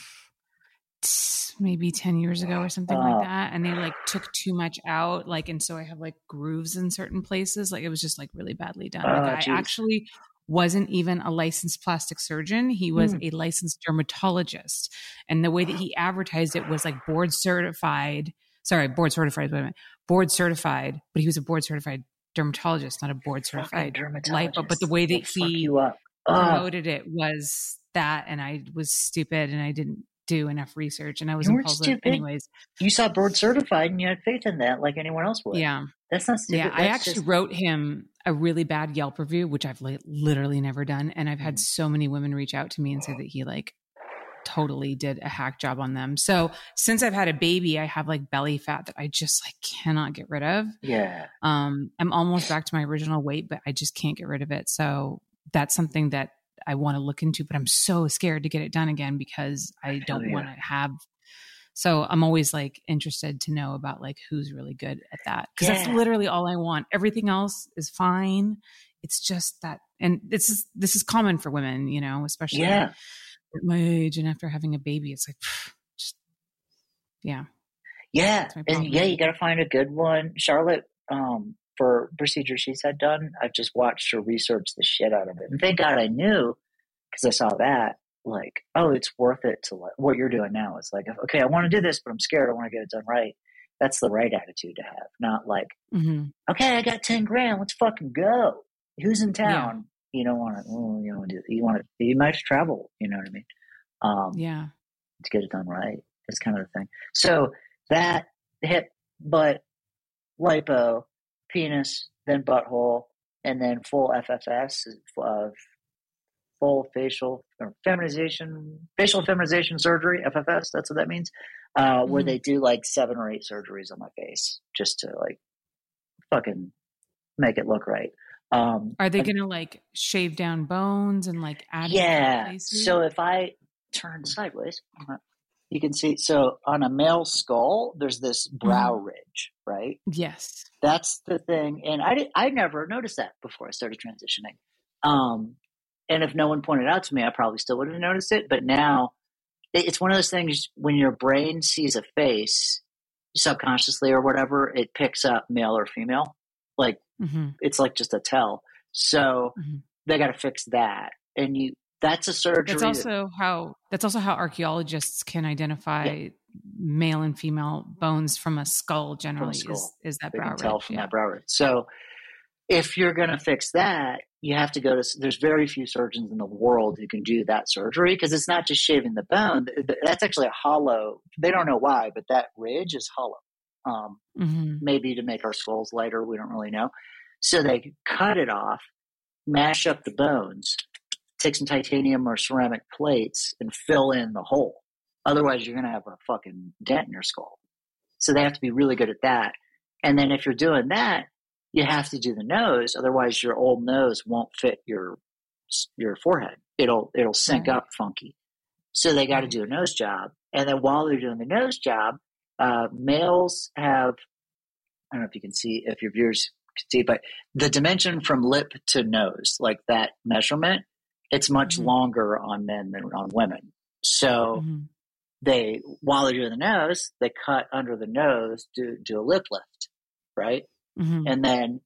S2: maybe 10 years ago or something uh, like oh. that. And they like took too much out. Like, and so I have like grooves in certain places. Like, it was just like really badly done. Uh, like, oh, I actually wasn't even a licensed plastic surgeon. He was mm. a licensed dermatologist. And the way that he advertised it was like board certified. Sorry, board certified, wait a minute. Board certified, but he was a board certified dermatologist, not a board certified lipo. But the way that he promoted uh, it was that, and I was stupid and I didn't do enough research and I was impulsive
S3: anyways. You saw board certified and you had faith in that like anyone else would. Yeah. That's not stupid. Yeah, That's
S2: I actually just... wrote him a really bad Yelp review, which I've li- literally never done. And I've had mm. so many women reach out to me and say that he like totally did a hack job on them. So since I've had a baby, I have like belly fat that I just like cannot get rid of. Yeah. Um, I'm almost back to my original weight, but I just can't get rid of it. So that's something that I want to look into, but I'm so scared to get it done again because I don't yeah. want to have. So I'm always like interested to know about like who's really good at that because yeah. that's literally all I want. Everything else is fine. It's just that, and this is this is common for women, you know, especially yeah. at my age and after having a baby, it's like, just yeah,
S3: yeah, and yeah, you got to find a good one. Charlotte um, for procedures she's had done. I've just watched her research the shit out of it. And thank God I knew because I saw that. Like, oh, it's worth it to what you're doing now is like, okay, I want to do this, but I'm scared. I want to get it done right. That's the right attitude to have, not like, mm-hmm. okay, I got 10 grand. Let's fucking go. Who's in town? Yeah. You don't want to, oh, you don't want to, you want to, you might travel. You know what I mean? Um, yeah. To get it done right is kind of the thing. So that hip, but lipo penis, then butthole, and then full FFS of uh, full facial feminization, facial feminization surgery, FFS. That's what that means. Uh, mm-hmm. Where they do like seven or eight surgeries on my face just to like fucking make it look right.
S2: Um, Are they going to like shave down bones and like
S3: add? Yeah. So if I turn sideways, you can see so on a male skull there's this brow mm-hmm. ridge right
S2: yes
S3: that's the thing and i did, i never noticed that before i started transitioning um, and if no one pointed out to me i probably still would have noticed it but now it's one of those things when your brain sees a face subconsciously or whatever it picks up male or female like mm-hmm. it's like just a tell so mm-hmm. they got to fix that and you that's a surgery. That's also
S2: how that's also how archaeologists can identify yeah. male and female bones from a skull. Generally, a skull. Is, is, that they
S3: brow tell from yeah. that brow ridge. So, if you're going to fix that, you have to go to. There's very few surgeons in the world who can do that surgery because it's not just shaving the bone. That's actually a hollow. They don't know why, but that ridge is hollow. Um, mm-hmm. Maybe to make our skulls lighter. We don't really know. So they cut it off, mash up the bones, take some titanium or ceramic plates and fill in the hole. Otherwise, you're going to have a fucking dent in your skull. So they have to be really good at that. And then if you're doing that, you have to do the nose. Otherwise, your old nose won't fit your your forehead. It'll it'll sink up funky. So they got to do a nose job. And then while they're doing the nose job, uh, males have I don't know if you can see if your viewers can see, but the dimension from lip to nose, like that measurement, it's much mm-hmm. longer on men than on women. So mm-hmm. they, while they're doing the nose, they cut under the nose, do, do a lip lift, right? Mm-hmm. And then,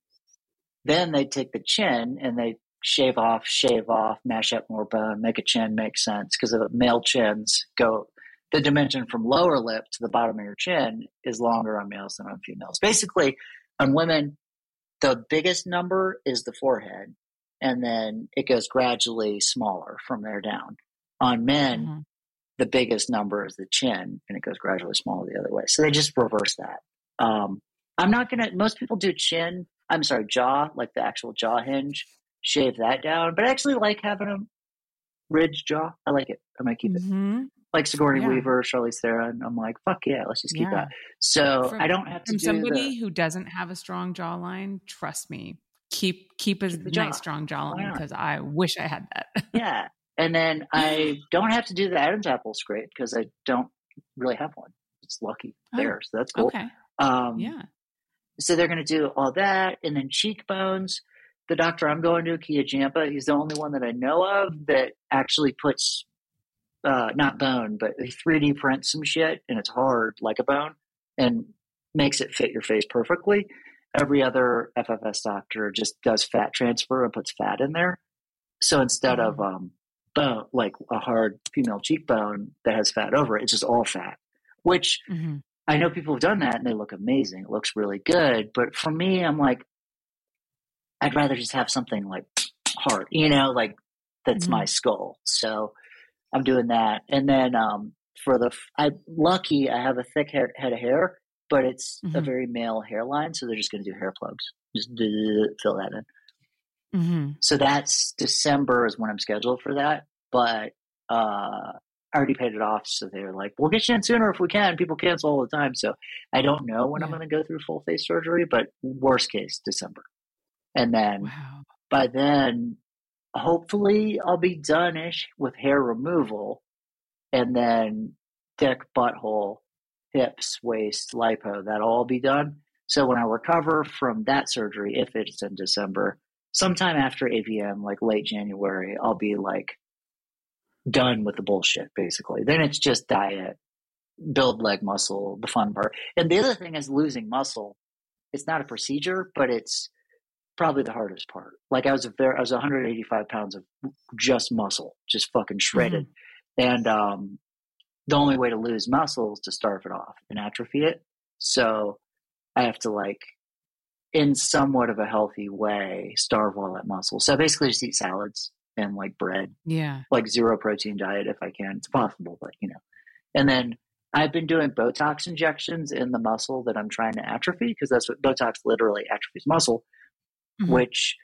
S3: then they take the chin and they shave off, shave off, mash up more bone, make a chin make sense because the male chins go, the dimension from lower lip to the bottom of your chin is longer on males than on females. Basically, on women, the biggest number is the forehead and then it goes gradually smaller from there down. On men, mm-hmm. the biggest number is the chin, and it goes gradually smaller the other way. So they just reverse that. Um, I'm not gonna. Most people do chin. I'm sorry, jaw, like the actual jaw hinge. Shave that down, but I actually like having a ridge jaw. I like it. I might keep it. Mm-hmm. Like Sigourney yeah. Weaver, Charlize Theron. I'm like, fuck yeah, let's just keep yeah. that. So from, I don't have to. From do
S2: somebody
S3: the,
S2: who doesn't have a strong jawline, trust me, keep keep a nice strong jawline because I wish I had that.
S3: yeah, and then I don't have to do the Adam's apple scrape because I don't really have one. It's lucky oh, there, so that's cool. Okay.
S2: Um, yeah.
S3: So they're going to do all that, and then cheekbones. The doctor I'm going to, Kia Jampa, he's the only one that I know of that actually puts uh, not bone, but he 3D prints some shit, and it's hard like a bone, and makes it fit your face perfectly every other FFS doctor just does fat transfer and puts fat in there. So instead mm-hmm. of um, bone, like a hard female cheekbone that has fat over it, it's just all fat, which mm-hmm. I know people have done that and they look amazing. It looks really good. But for me, I'm like, I'd rather just have something like hard, you know, like that's mm-hmm. my skull. So I'm doing that. And then um, for the, I'm lucky I have a thick head of hair but it's mm-hmm. a very male hairline, so they're just going to do hair plugs, just fill that in. Mm-hmm. So that's December is when I'm scheduled for that, but uh, I already paid it off. So they're like, we'll get you in sooner if we can. People cancel all the time. So I don't know when yeah. I'm going to go through full face surgery, but worst case, December. And then wow. by then, hopefully, I'll be done ish with hair removal and then dick butthole hips, waist, lipo, that'll all be done. So when I recover from that surgery, if it's in December, sometime after AVN, like late January, I'll be like done with the bullshit, basically. Then it's just diet, build leg muscle, the fun part. And the other thing is losing muscle. It's not a procedure, but it's probably the hardest part. Like I was very, I was 185 pounds of just muscle, just fucking shredded. Mm-hmm. And um, the only way to lose muscle is to starve it off and atrophy it. So I have to like in somewhat of a healthy way starve all that muscle. So I basically just eat salads and like bread.
S2: Yeah.
S3: Like zero protein diet if I can. It's possible, but you know. And then I've been doing Botox injections in the muscle that I'm trying to atrophy because that's what Botox literally atrophies muscle, mm-hmm. which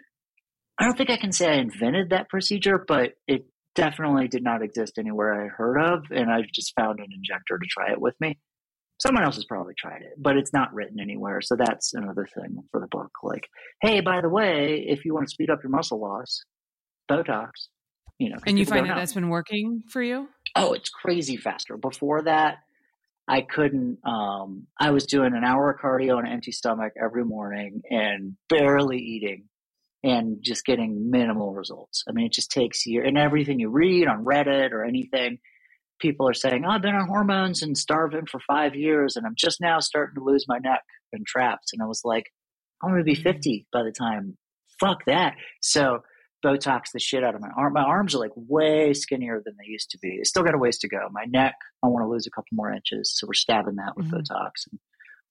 S3: I don't think I can say I invented that procedure, but it definitely did not exist anywhere I heard of. And I just found an injector to try it with me. Someone else has probably tried it, but it's not written anywhere. So that's another thing for the book. Like, hey, by the way, if you want to speed up your muscle loss, Botox, you know.
S2: And you find that know. that's been working for you?
S3: Oh, it's crazy faster. Before that, I couldn't. Um, I was doing an hour of cardio on an empty stomach every morning and barely eating and just getting minimal results. I mean, it just takes year and everything you read on Reddit or anything, people are saying, oh, I've been on hormones and starving for five years and I'm just now starting to lose my neck and traps. And I was like, I'm going to be mm. 50 by the time. Fuck that. So Botox the shit out of my arm. My arms are like way skinnier than they used to be. It's still got a ways to go. My neck, I want to lose a couple more inches. So we're stabbing that with mm-hmm. Botox and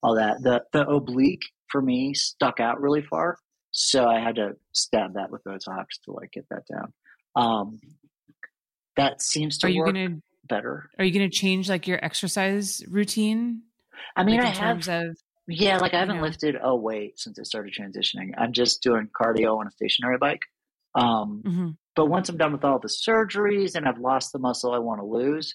S3: all that. The, the oblique for me stuck out really far. So I had to stab that with Botox to like get that down. Um, that seems to are you work
S2: gonna,
S3: better.
S2: Are you going
S3: to
S2: change like your exercise routine?
S3: I mean, like, I have. Of, yeah, like I haven't know. lifted a weight since I started transitioning. I'm just doing cardio on a stationary bike. Um, mm-hmm. But once I'm done with all the surgeries and I've lost the muscle I want to lose,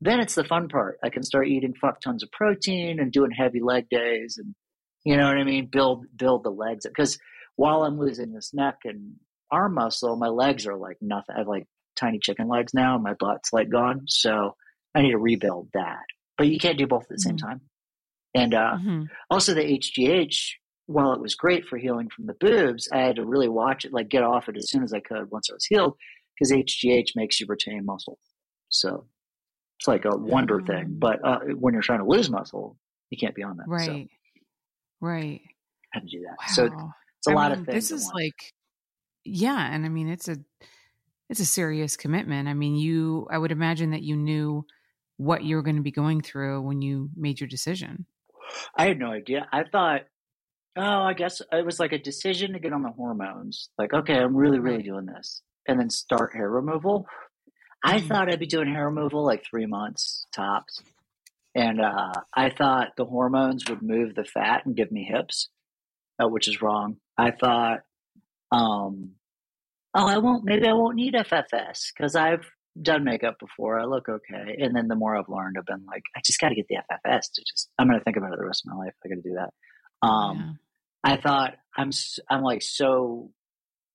S3: then it's the fun part. I can start eating fuck tons of protein and doing heavy leg days and you know what I mean. Build build the legs because while I'm losing this neck and arm muscle, my legs are like nothing. I have like tiny chicken legs now, and my butt's like gone. So I need to rebuild that. But you can't do both at the same mm-hmm. time. And uh, mm-hmm. also the HGH, while it was great for healing from the boobs, I had to really watch it, like get off it as soon as I could once I was healed, because HGH makes you retain muscle. So it's like a wonder mm-hmm. thing. Mm. But uh, when you're trying to lose muscle, you can't be on that. Right. So.
S2: Right.
S3: How to do that. Wow. So it's a I lot mean, of things.
S2: This is like, yeah, and I mean it's a it's a serious commitment. I mean, you I would imagine that you knew what you were going to be going through when you made your decision.
S3: I had no idea. I thought, oh, I guess it was like a decision to get on the hormones. Like, okay, I'm really, really doing this, and then start hair removal. I mm-hmm. thought I'd be doing hair removal like three months tops. And uh, I thought the hormones would move the fat and give me hips uh, which is wrong. I thought, um, oh, I won't, maybe I won't need FFS because I've done makeup before. I look okay. And then the more I've learned, I've been like, I just got to get the FFS to just, I'm going to think about it the rest of my life. I got to do that. Um, yeah. I thought I'm, I'm like, so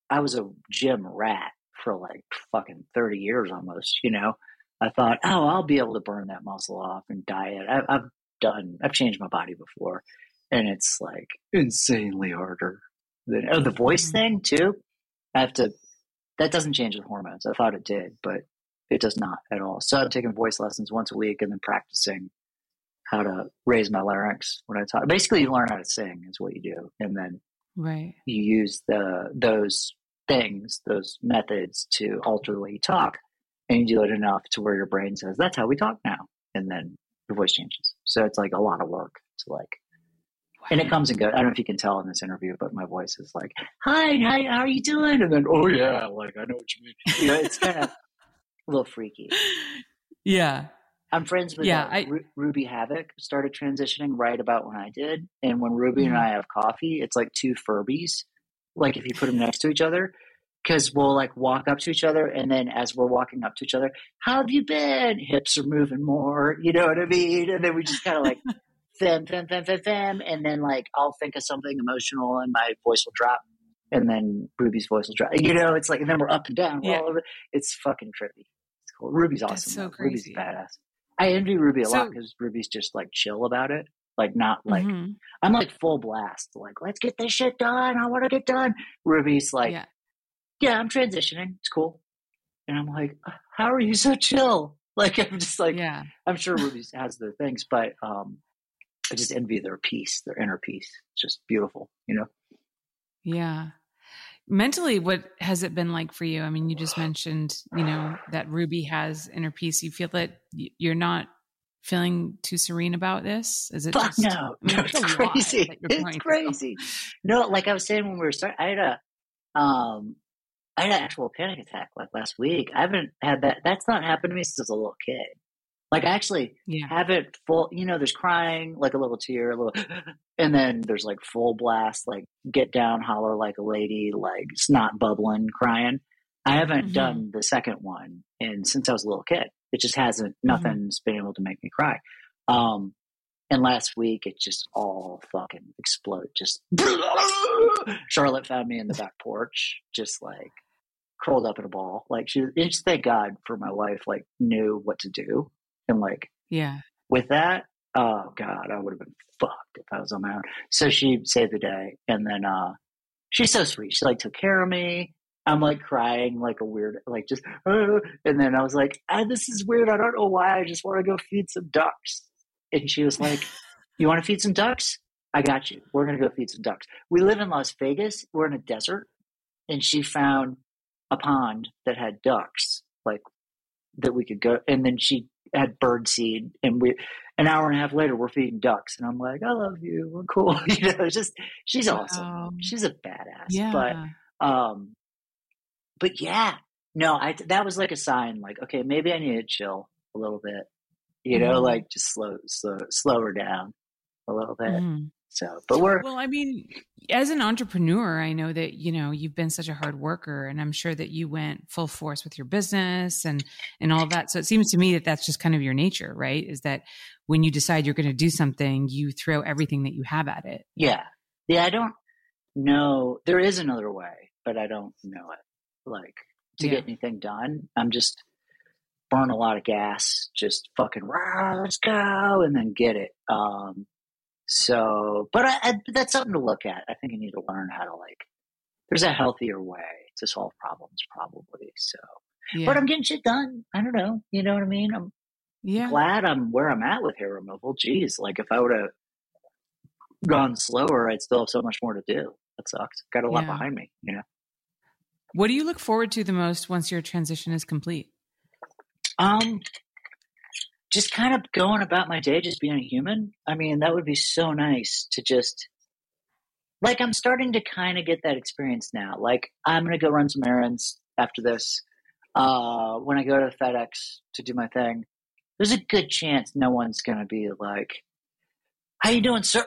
S3: I was a gym rat for like fucking 30 years almost, you know, I thought, oh, I'll be able to burn that muscle off and diet. I, I've done, I've changed my body before and it's like insanely harder than oh the voice mm-hmm. thing too. I have to. That doesn't change with hormones. I thought it did, but it does not at all. So I'm taking voice lessons once a week and then practicing how to raise my larynx when I talk. Basically, you learn how to sing is what you do, and then
S2: right
S3: you use the those things, those methods to alter the way you talk, and you do it enough to where your brain says that's how we talk now, and then your voice changes. So it's like a lot of work to like and it comes and goes. I don't know if you can tell in this interview, but my voice is like, "Hi, hi, how are you doing?" And then, "Oh yeah, like I know what you mean." You know, it's kind of a little freaky.
S2: Yeah,
S3: I'm friends with yeah, uh, I, Ru- Ruby Havoc. Started transitioning right about when I did, and when Ruby mm-hmm. and I have coffee, it's like two Furbies. Like if you put them next to each other, because we'll like walk up to each other and then as we're walking up to each other how have you been hips are moving more you know what i mean and then we just kind of like and then like I'll think of something emotional and my voice will drop, and then Ruby's voice will drop. You know, it's like and then we're up and down. Yeah. All over. It's fucking trippy. It's cool. Ruby's awesome. That's so crazy. Ruby's badass. I envy Ruby a so, lot because Ruby's just like chill about it. Like not like mm-hmm. I'm like full blast. Like let's get this shit done. I want to get done. Ruby's like, yeah. yeah, I'm transitioning. It's cool. And I'm like, how are you so chill? Like I'm just like, yeah. I'm sure Ruby has their things, but um, I just envy their peace, their inner peace. It's just beautiful, you know?
S2: Yeah. Mentally, what has it been like for you? I mean, you just mentioned, you know, that Ruby has inner peace. You feel that you're not feeling too serene about this? Is it? Just,
S3: no, I mean, no, it's, it's crazy. It's crazy. No, like I was saying when we were starting, I had a, um, I had an actual panic attack like last week. I haven't had that. That's not happened to me since I was a little kid. Like actually yeah. have it full, you know, there's crying, like a little tear, a little, and then there's like full blast, like get down, holler like a lady, like snot bubbling, crying. I haven't mm-hmm. done the second one. And since I was a little kid, it just hasn't, mm-hmm. nothing's mm-hmm. been able to make me cry. Um, and last week, it just all fucking exploded. Just Charlotte found me in the back porch, just like curled up in a ball. Like she, just, thank God for my wife, like knew what to do and like,
S2: yeah,
S3: with that, oh God, I would have been fucked if I was on my own. So she saved the day. And then, uh, she's so sweet. She like took care of me. I'm like crying like a weird, like just, uh, and then I was like, ah, this is weird. I don't know why. I just want to go feed some ducks. And she was like, you want to feed some ducks? I got you. We're going to go feed some ducks. We live in Las Vegas. We're in a desert. And she found a pond that had ducks, like that we could go. And then she had bird seed and we an hour and a half later we're feeding ducks and i'm like i love you we're cool you know just she's wow. awesome she's a badass yeah. but um but yeah no i that was like a sign like okay maybe i need to chill a little bit you know mm-hmm. like just slow slow slow her down a little bit mm. So, but we're
S2: well. I mean, as an entrepreneur, I know that you know you've been such a hard worker, and I'm sure that you went full force with your business and and all that. So it seems to me that that's just kind of your nature, right? Is that when you decide you're going to do something, you throw everything that you have at it.
S3: Yeah, yeah. I don't know. There is another way, but I don't know it. Like to yeah. get anything done, I'm just burn a lot of gas, just fucking rah, let's go, and then get it. Um, so, but I, I, that's something to look at. I think you need to learn how to like. There's a healthier way to solve problems, probably. So, yeah. but I'm getting shit done. I don't know. You know what I mean? I'm yeah. glad I'm where I'm at with hair removal. Geez, like if I would have gone slower, I'd still have so much more to do. That sucks. Got a lot behind me. You know.
S2: What do you look forward to the most once your transition is complete?
S3: Um, just kind of going about my day, just being a human. I mean, that would be so nice to just like I'm starting to kind of get that experience now. Like I'm gonna go run some errands after this. Uh, when I go to FedEx to do my thing, there's a good chance no one's gonna be like, "How you doing, sir?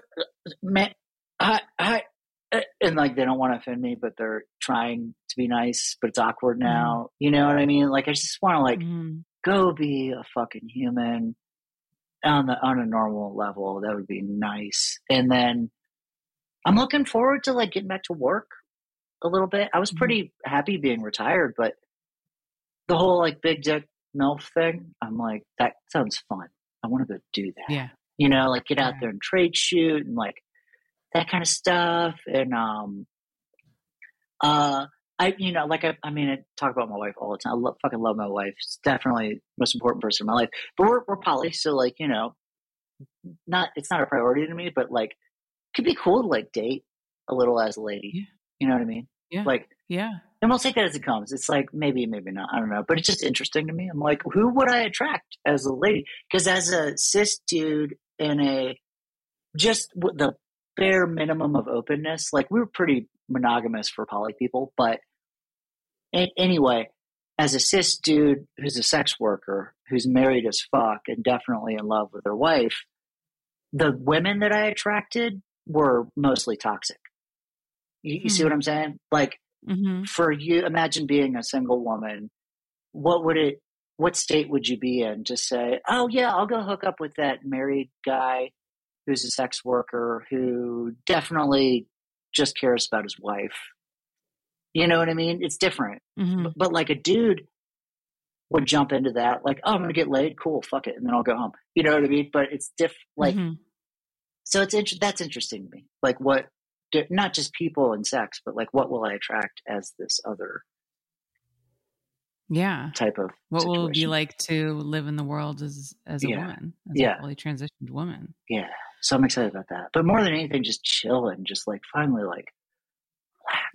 S3: Man, hi, hi." Eh, and like they don't want to offend me, but they're trying to be nice, but it's awkward mm-hmm. now. Mm. You know what I mean? Like I just want to like mm go be a fucking human on the on a normal level. That would be nice. And then I'm looking forward to like getting back to work a little bit. I was mm-hmm. pretty mm-hmm. happy being retired, but the whole like big dick MILF thing, I'm like, that sounds fun. I want to go do that.
S2: Yeah.
S3: You know, like get out yeah. there and trade shoot and like that kind of stuff. And um uh I, you know, like I, I mean, I talk about my wife all the time. I love, fucking love my wife. It's definitely most important person in my life. But we're we're poly, so like you know, not it's not a priority to me. But like, could be cool to like date a little as a lady. Yeah. You know what I mean?
S2: Yeah.
S3: Like yeah. And we'll take that as it comes. It's like maybe, maybe not. I don't know. But it's just interesting to me. I'm like, who would I attract as a lady? Because as a cis dude in a just the bare minimum of openness. Like we were pretty monogamous for poly people, but anyway, as a cis dude who's a sex worker who's married as fuck and definitely in love with her wife, the women that I attracted were mostly toxic. You, you mm see hmm. what I'm saying? Like mm-hmm. for you, imagine being a single woman. What would it? What state would you be in to say, "Oh yeah, I'll go hook up with that married guy"? who's a sex worker who definitely just cares about his wife. You know what I mean? It's different. Mm-hmm. But, but, like a dude would jump into that, like, oh, I'm going to get laid. Cool. Fuck it. And then I'll go home. You know what I mean? But it's diff, like, mm-hmm. so it's, int- that's interesting to me. Like, what, not just people and sex, but like, what will I attract as this other
S2: yeah
S3: type of
S2: what situation. will it be like to live in the world as as a yeah. woman as yeah. a fully transitioned woman
S3: yeah so I'm excited about that. But more than anything, just chill and just like finally like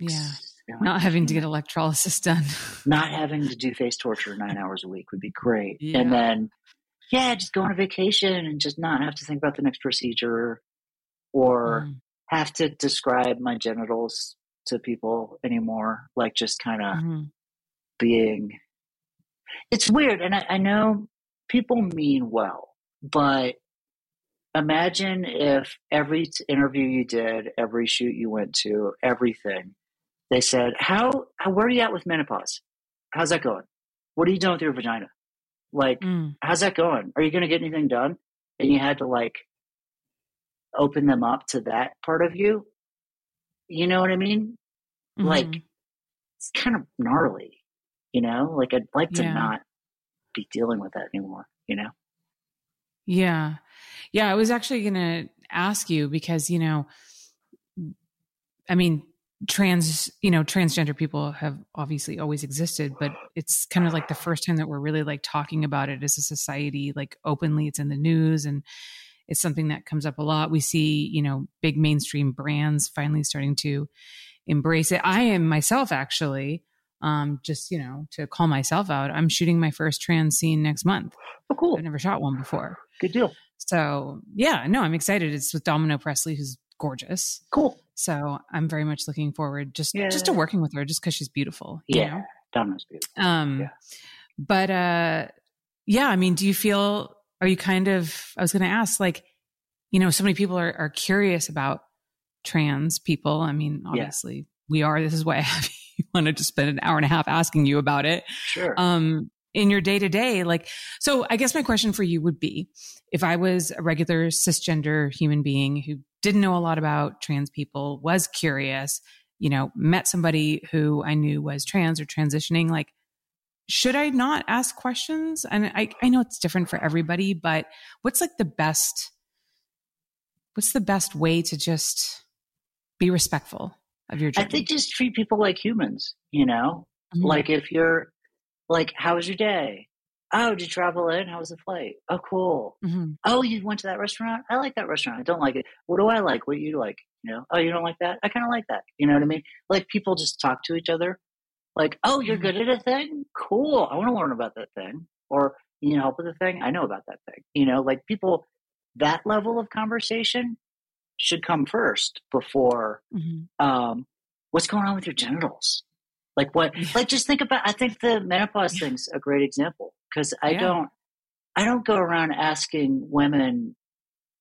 S3: relax. Yeah. You know,
S2: not like, having to get electrolysis done.
S3: not having to do face torture nine hours a week would be great. Yeah. And then, yeah, just go on a vacation and just not have to think about the next procedure or mm. have to describe my genitals to people anymore. Like just kind of mm-hmm. being. It's weird. And I, I know people mean well, but imagine if every interview you did, every shoot you went to, everything, they said, "How? Where are you at with menopause? How's that going? What are you doing with your vagina? Like, mm. how's that going? Are you going to get anything done?" And you had to like open them up to that part of you. You know what I mean? Mm-hmm. Like, it's kind of gnarly. You know, like I'd like yeah. to not be dealing with that anymore. You know?
S2: Yeah. Yeah, I was actually going to ask you because, you know, I mean, trans, you know, transgender people have obviously always existed, but it's kind of like the first time that we're really like talking about it as a society, like openly, it's in the news and it's something that comes up a lot. We see, you know, big mainstream brands finally starting to embrace it. I am myself actually, um, just you know, to call myself out, I'm shooting my first trans scene next month.
S3: Oh, cool!
S2: I've never shot one before.
S3: Good deal.
S2: So yeah, no, I'm excited. It's with Domino Presley, who's gorgeous.
S3: Cool.
S2: So I'm very much looking forward just yeah. just to working with her, just because she's beautiful. yeah, know?
S3: Domino's beautiful.
S2: Um, yeah. but uh, yeah, I mean, do you feel? Are you kind of? I was going to ask, like, you know, so many people are, are curious about trans people. I mean, obviously yeah. we are. This is why I have you to spend an hour and a half asking you about it.
S3: Sure.
S2: Um, in your day to day. Like, so I guess my question for you would be if I was a regular cisgender human being who didn't know a lot about trans people, was curious, you know, met somebody who I knew was trans or transitioning, like, should I not ask questions? And I, I know it's different for everybody, but what's like the best, what's the best way to just be respectful of your
S3: journey? I think just treat people like humans, you know, mm-hmm. like if you're, like, how was your day? Oh, did you travel in? How was the flight? Oh, cool. Mm-hmm. Oh, you went to that restaurant? I like that restaurant. I don't like it. What do I like? What do you like? You know, oh, you don't like that? I kind of like that. You know what I mean? Like, people just talk to each other. Like, oh, you're mm-hmm. good at a thing? Cool. I want to learn about that thing. Or, you know, help with a thing? I know about that thing. You know, like people, that level of conversation should come first before mm-hmm. um, what's going on with your genitals. Like what? Like just think about. I think the menopause thing's a great example because I yeah. don't, I don't go around asking women,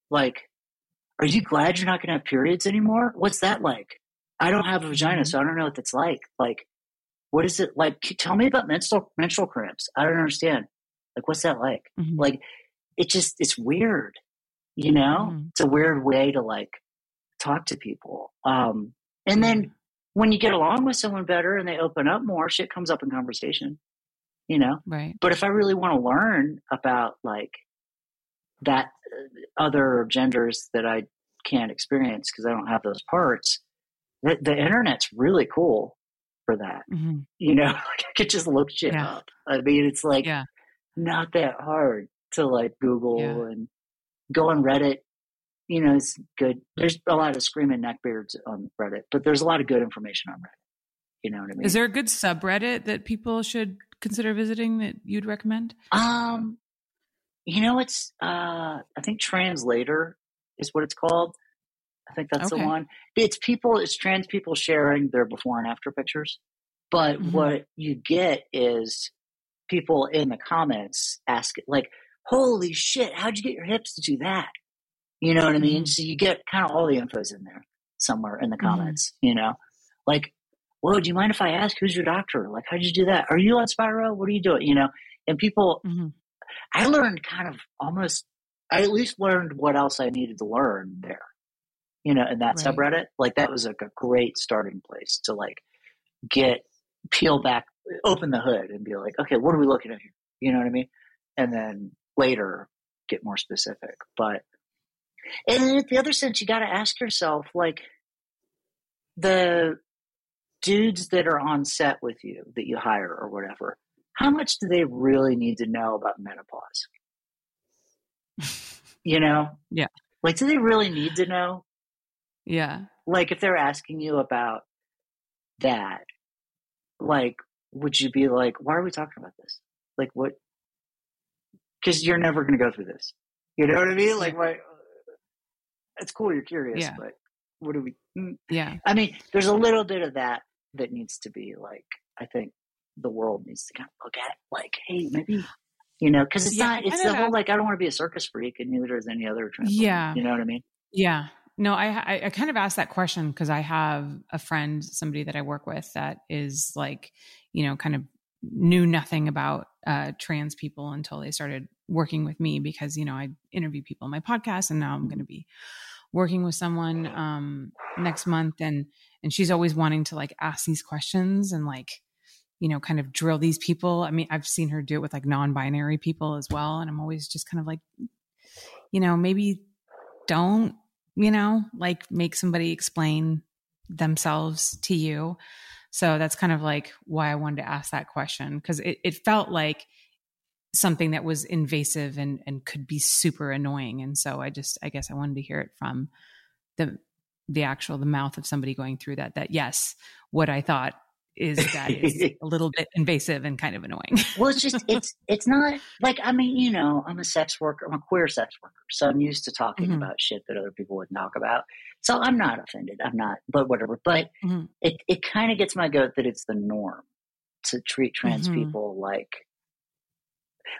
S3: like, "Are you glad you're not going to have periods anymore? What's that like?" I don't have a vagina, mm-hmm. so I don't know what that's like. Like, what is it like? Tell me about menstrual menstrual cramps. I don't understand. Like, what's that like? Mm-hmm. Like, it just it's weird. You know, mm-hmm. it's a weird way to like talk to people. Um, and then when you get along with someone better and they open up more, shit comes up in conversation, you know?
S2: Right.
S3: But if I really want to learn about like that uh, other genders that I can't experience because I don't have those parts, the, the internet's really cool for that. Mm-hmm. You know, I could just look shit yeah. up. I mean, it's like yeah. not that hard to like Google yeah. and go on Reddit you know, it's good. There's a lot of screaming neckbeards on Reddit, but there's a lot of good information on Reddit. You know what I mean?
S2: Is there a good subreddit that people should consider visiting that you'd recommend?
S3: Um, you know, it's uh, I think translator is what it's called. I think that's okay. the one. It's people, it's trans people sharing their before and after pictures. But mm-hmm. what you get is people in the comments ask like, "Holy shit! How'd you get your hips to do that?" You know what I mean? Mm-hmm. So you get kind of all the infos in there somewhere in the mm-hmm. comments, mm-hmm. you know? Like, whoa, do you mind if I ask who's your doctor? Like, how did you do that? Are you on spiro? What are you doing? You know? And people, mm-hmm. I learned kind of almost, I at least learned what else I needed to learn there, you know, in that right. subreddit. Like, that was like a great starting place to like get, peel back, open the hood and be like, okay, what are we looking at here? You know what I mean? And then later get more specific. But, and in the other sense, you got to ask yourself, like, the dudes that are on set with you that you hire or whatever, how much do they really need to know about menopause? you know?
S2: Yeah.
S3: Like, do they really need to know?
S2: Yeah.
S3: Like, if they're asking you about that, like, would you be like, why are we talking about this? Like, what? Because you're never going to go through this. You know what I mean? Like, why, it's cool you're curious, yeah. but what do we?
S2: Mm. Yeah.
S3: I mean, there's a little bit of that that needs to be like, I think the world needs to kind of look at like, hey, maybe you know, because it's yeah, not, it's the know. whole like, I don't want to be a circus freak, and neither is any other. Yeah, you know what I mean?
S2: Yeah. No, I I, I kind of asked that question because I have a friend, somebody that I work with that is like, you know, kind of knew nothing about uh, trans people until they started working with me because you know I interview people on my podcast, and now I'm going to be working with someone um, next month, and and she's always wanting to like ask these questions and like you know kind of drill these people. I mean, I've seen her do it with like non-binary people as well, and I'm always just kind of like, you know, maybe don't you know like make somebody explain themselves to you. So that's kind of like why I wanted to ask that question because it, it felt like something that was invasive and and could be super annoying and so i just i guess i wanted to hear it from the the actual the mouth of somebody going through that that yes what i thought is that is a little bit invasive and kind of annoying
S3: well it's just it's it's not like i mean you know i'm a sex worker i'm a queer sex worker so i'm used to talking mm-hmm. about shit that other people wouldn't talk about so i'm not offended i'm not but whatever but mm-hmm. it, it kind of gets my goat that it's the norm to treat trans mm-hmm. people like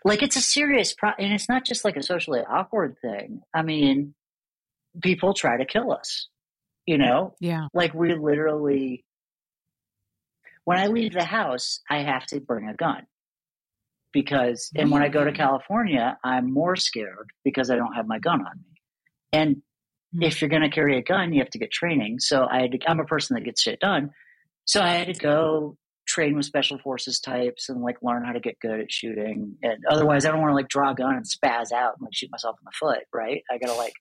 S3: like it's a serious pro and it's not just like a socially awkward thing i mean people try to kill us you know
S2: yeah
S3: like we literally when i leave the house i have to bring a gun because and when i go to mm. california i'm more scared because i don't have my gun on me and hmm. if you're going to carry a gun you have to get training so i had to, i'm a person that gets shit done so i had to go train with special forces types and like learn how to get good at shooting. And otherwise, I don't want to like draw a gun and spaz out and like shoot myself in the foot, right? I gotta like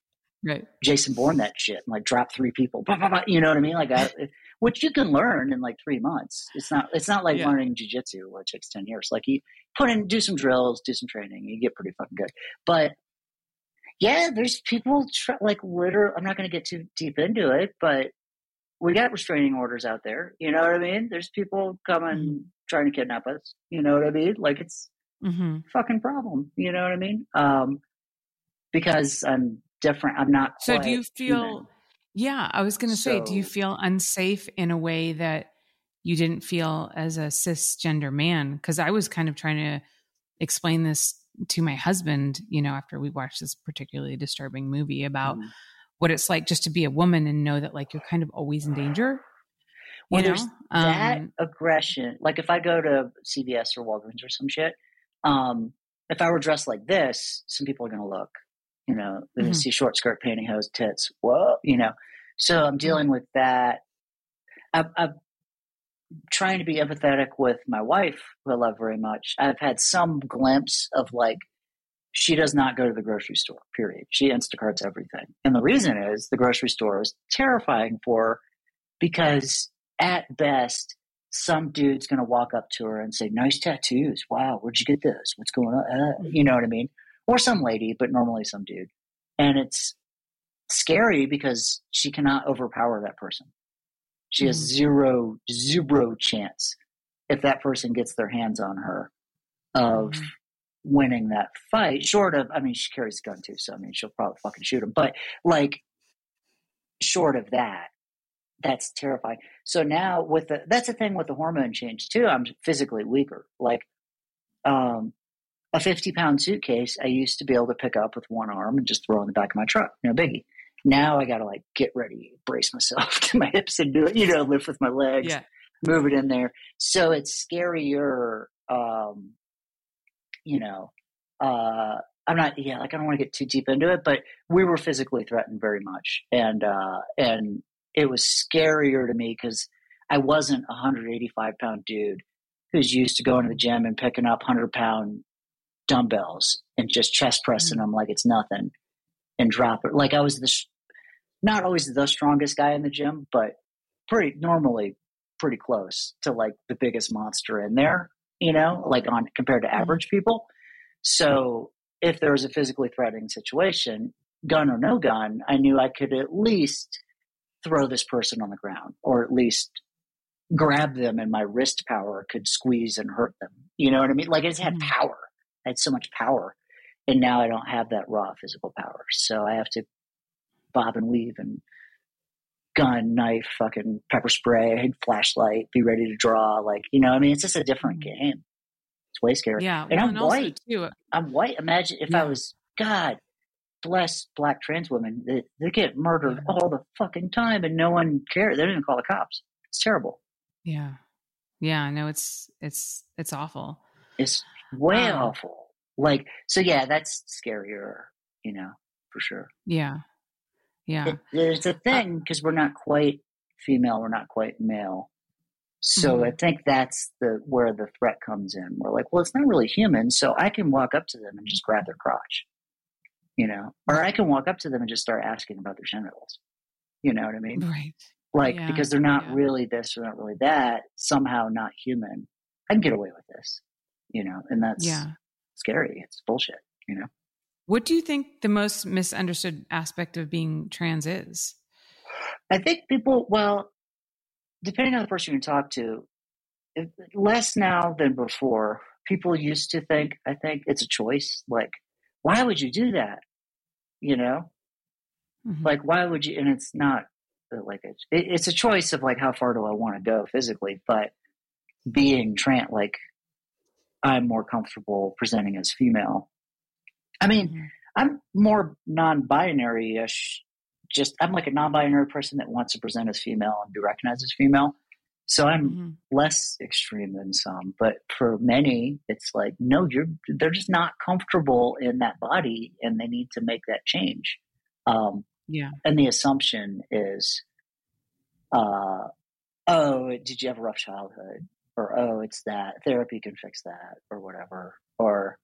S3: right. Jason Bourne that shit and like drop three people, you know what I mean? Like, I, which you can learn in like three months. It's not it's not like yeah. learning jujitsu where it takes ten years. Like you put in, do some drills, do some training, you get pretty fucking good. But yeah, there's people like Literally, I'm not going to get too deep into it, but we got restraining orders out there. You know what I mean? There's people coming mm-hmm. trying to kidnap us. You know what I mean? Like it's mm-hmm. fucking problem. You know what I mean? Um, because I'm different. I'm not.
S2: So do you feel? Human. Yeah, I was going to so, say, do you feel unsafe in a way that you didn't feel as a cisgender man? Because I was kind of trying to explain this to my husband. You know, after we watched this particularly disturbing movie about. Mm-hmm what it's like just to be a woman and know that like you're kind of always in danger.
S3: Well, you know? there's that um, aggression. Like if I go to CVS or Walgreens or some shit, um, if I were dressed like this, some people are going to look. You know, they're going mm-hmm. to see short skirt, pantyhose, tits. Whoa, you know. So I'm dealing with that. I, I'm trying to be empathetic with my wife, who I love very much. I've had some glimpse of like she does not go to the grocery store, period. She Instacarts everything. And the reason is the grocery store is terrifying for her because at best, some dude's going to walk up to her and say, nice tattoos. Wow, where'd you get this? What's going on? Uh, mm-hmm. you know what I mean? Or some lady, but normally some dude. And it's scary because she cannot overpower that person. She has mm-hmm. zero, zero chance if that person gets their hands on her of mm-hmm winning that fight. Short of, I mean, she carries a gun too, so I mean, she'll probably fucking shoot him. But like, short of that, that's terrifying. So now with the that's the thing with the hormone change too. I'm physically weaker. Like, um, a 50 pound suitcase I used to be able to pick up with one arm and just throw in the back of my truck. No biggie. Now I got to like get ready, brace myself to my hips and do it, you know, lift with my legs, yeah. move it in there. So it's scarier um, you know, uh, I'm not, yeah, like I don't want to get too deep into it, but we were physically threatened very much. And, uh, and it was scarier to me because I wasn't a 185 pound dude who's used to going to the gym and picking up 100 pound dumbbells and just chest pressing mm. them like it's nothing and drop it. Like I was the, sh- not always the strongest guy in the gym, but pretty normally pretty close to like the biggest monster in there you know, like on compared to mm-hmm. average people. So if there was a physically threatening situation, gun or no gun, I knew I could at least throw this person on the ground or at least grab them and my wrist power could squeeze and hurt them. You know what I mean? Like I just had mm-hmm. power. I had so much power. And now I don't have that raw physical power. So I have to bob and weave and gun, knife, fucking pepper spray, flashlight, be ready to draw. Like, you know, I mean, it's just a different mm-hmm. game. It's way scary.
S2: Yeah. And
S3: well, I'm and white. Too, I'm white. Imagine if yeah. I was, God bless black trans women. They, they get murdered yeah. all the fucking time and no one cares. They don't even call the cops. It's terrible.
S2: Yeah. Yeah. I know it's, it's, it's awful.
S3: It's way um, awful. Like, so yeah, that's scarier, you know, for sure.
S2: Yeah. Yeah.
S3: there's a thing because we're not quite female, we're not quite male. So mm-hmm. I think that's the where the threat comes in. We're like, well, it's not really human, so I can walk up to them and just grab their crotch, you know, or I can walk up to them and just start asking about their genitals. You know what I mean?
S2: Right.
S3: Like yeah. because they're not yeah. really this, they're not really that. Somehow not human. I can get away with this, you know, and that's yeah. scary. It's bullshit, you know.
S2: What do you think the most misunderstood aspect of being trans is?
S3: I think people, well, depending on the person you talk to, less now than before, people used to think, I think it's a choice. Like, why would you do that? You know? Mm-hmm. Like, why would you? And it's not like it's a choice of like, how far do I want to go physically? But being trans, like, I'm more comfortable presenting as female I mean, mm-hmm. I'm more non-binary ish. Just I'm like a non-binary person that wants to present as female and be recognized as female. So I'm mm-hmm. less extreme than some, but for many, it's like no, you're they're just not comfortable in that body, and they need to make that change. Um, yeah, and the assumption is, uh, oh, did you have a rough childhood, or oh, it's that therapy can fix that, or whatever, or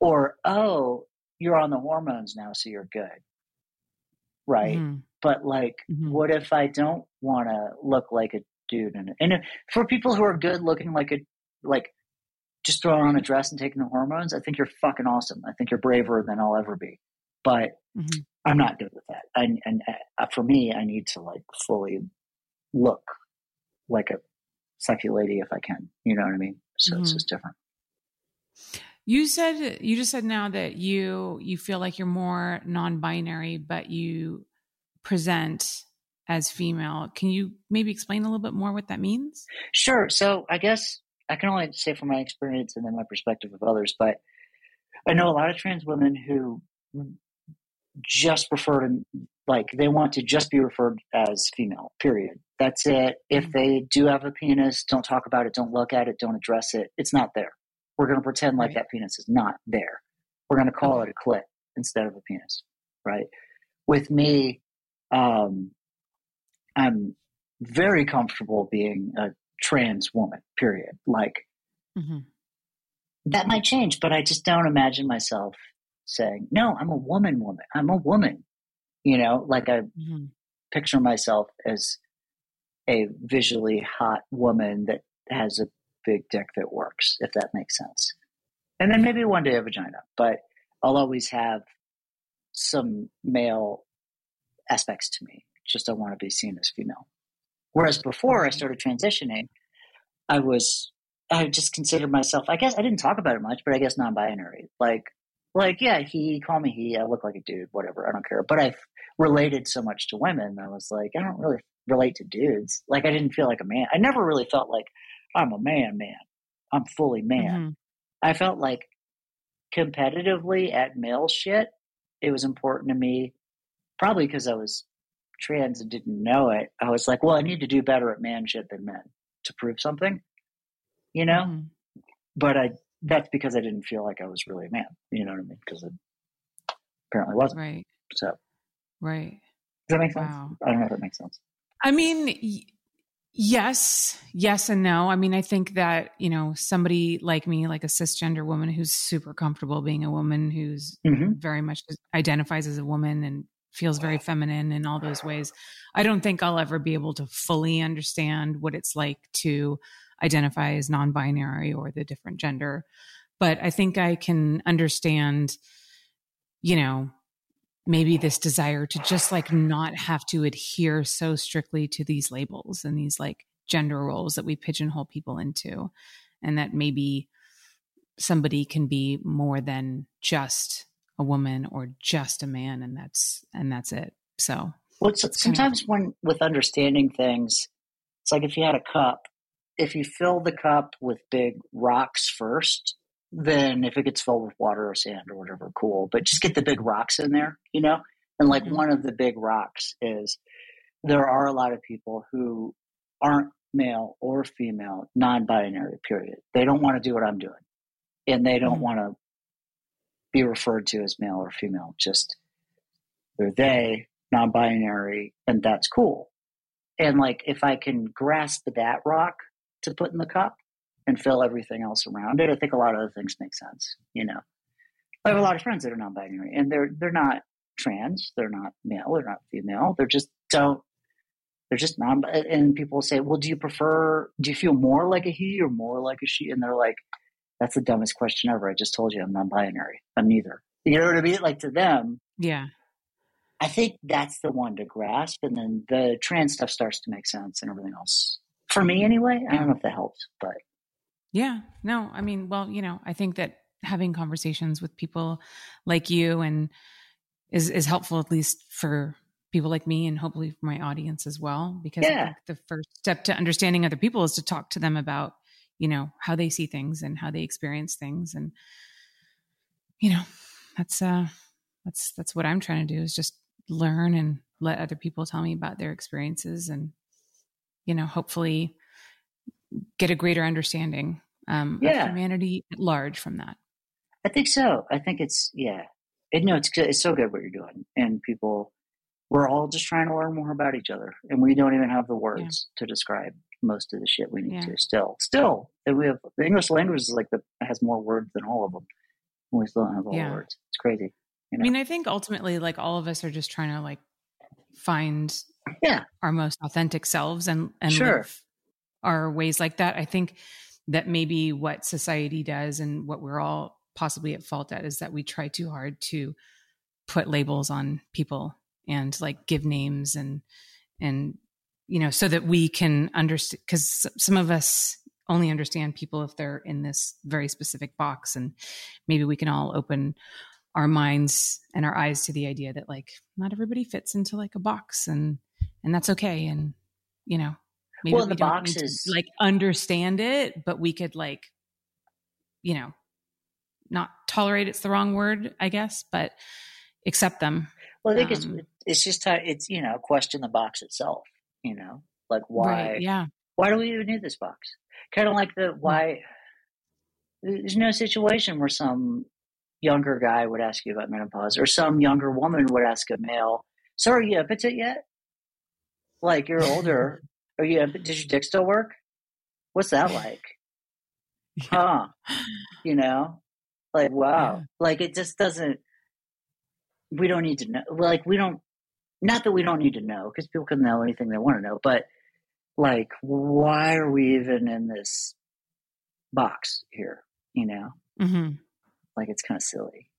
S3: or, oh, you're on the hormones now, so you're good. Right. mm But like, mm-hmm. what if I don't want to look like a dude? And, and for people who are good looking like a, like just throwing on a dress and taking the hormones, I think you're fucking awesome. I think you're braver than I'll ever be. But mm-hmm. I'm not good with that. And, and uh, for me, I need to like fully look like a sexy lady if I can. You know what I mean? So it's mm-hmm. just different.
S2: You said you just said now that you you feel like you're more non-binary, but you present as female. Can you maybe explain a little bit more what that means?
S3: Sure. So I guess I can only say from my experience and then my perspective of others, but I know a lot of trans women who just prefer to like they want to just be referred as female. Period. That's it. If mm-hmm. they do have a penis, don't talk about it. Don't look at it. Don't address it. It's not there. We're going to pretend like right. that penis is not there. We're going to call it a clit instead of a penis, right? With me, um, I'm very comfortable being a trans woman, period. Like, mm-hmm. that might change, but I just don't imagine myself saying, no, I'm a woman, woman. I'm a woman. You know, like I mm-hmm. picture myself as a visually hot woman that has a big dick that works, if that makes sense. And then maybe one day a vagina, but I'll always have some male aspects to me. Just don't want to be seen as female. Whereas before I started transitioning, I was I just considered myself I guess I didn't talk about it much, but I guess non binary. Like like yeah, he called me he, I look like a dude, whatever, I don't care. But I have related so much to women I was like, I don't really relate to dudes. Like I didn't feel like a man. I never really felt like I'm a man, man. I'm fully man. Mm-hmm. I felt like competitively at male shit, it was important to me, probably because I was trans and didn't know it. I was like, well, I need to do better at man shit than men to prove something, you know? Mm-hmm. But I, that's because I didn't feel like I was really a man, you know what I mean? Because it apparently wasn't. Right. So, right. Does that make sense? Wow. I don't know if it makes sense.
S2: I mean, Yes, yes, and no. I mean, I think that, you know, somebody like me, like a cisgender woman who's super comfortable being a woman, who's mm-hmm. very much identifies as a woman and feels very feminine in all those ways. I don't think I'll ever be able to fully understand what it's like to identify as non binary or the different gender. But I think I can understand, you know, maybe this desire to just like not have to adhere so strictly to these labels and these like gender roles that we pigeonhole people into and that maybe somebody can be more than just a woman or just a man and that's and that's it so
S3: well sometimes of- when with understanding things it's like if you had a cup if you fill the cup with big rocks first then if it gets filled with water or sand or whatever, cool. But just get the big rocks in there, you know? And like mm-hmm. one of the big rocks is there are a lot of people who aren't male or female, non binary, period. They don't want to do what I'm doing. And they don't mm-hmm. want to be referred to as male or female. Just they're they, non binary, and that's cool. And like if I can grasp that rock to put in the cup, and fill everything else around it, I think a lot of other things make sense. You know, I have a lot of friends that are non-binary, and they're they're not trans, they're not male, they're not female, they're just don't. They're just non. And people say, "Well, do you prefer? Do you feel more like a he or more like a she?" And they're like, "That's the dumbest question ever." I just told you I'm non-binary. I'm neither. You know what I mean? Like to them,
S2: yeah.
S3: I think that's the one to grasp, and then the trans stuff starts to make sense, and everything else for me anyway. I don't know if that helps, but
S2: yeah. No, I mean, well, you know, I think that having conversations with people like you and is is helpful at least for people like me and hopefully for my audience as well because yeah. the first step to understanding other people is to talk to them about you know how they see things and how they experience things and you know that's uh that's that's what i'm trying to do is just learn and let other people tell me about their experiences and you know hopefully get a greater understanding um, yeah. humanity at large from that.
S3: I think so. I think it's yeah. It, no, it's it's so good what you're doing, and people we're all just trying to learn more about each other, and we don't even have the words yeah. to describe most of the shit we need yeah. to. Still, still, we have the English language is like the has more words than all of them. And we still don't have all yeah. the words. It's crazy.
S2: You know? I mean, I think ultimately, like all of us are just trying to like find yeah our most authentic selves and and
S3: sure.
S2: our ways like that. I think that maybe what society does and what we're all possibly at fault at is that we try too hard to put labels on people and like give names and and you know so that we can understand because some of us only understand people if they're in this very specific box and maybe we can all open our minds and our eyes to the idea that like not everybody fits into like a box and and that's okay and you know Maybe well, we the boxes to, like understand it, but we could like, you know, not tolerate. It's the wrong word, I guess, but accept them.
S3: Well, I think um, it's it's just how it's you know question the box itself. You know, like why? Right, yeah. Why do we even need this box? Kind of like the hmm. why. There's no situation where some younger guy would ask you about menopause, or some younger woman would ask a male, "Sorry, you up at it yet?" Like you're older, Are you? Does your dick still work? What's that like? yeah. Huh? You know, like wow, yeah. like it just doesn't. We don't need to know. Like we don't. Not that we don't need to know, because people can know anything they want to know. But like, why are we even in this box here? You know, mm-hmm. like it's kind of silly.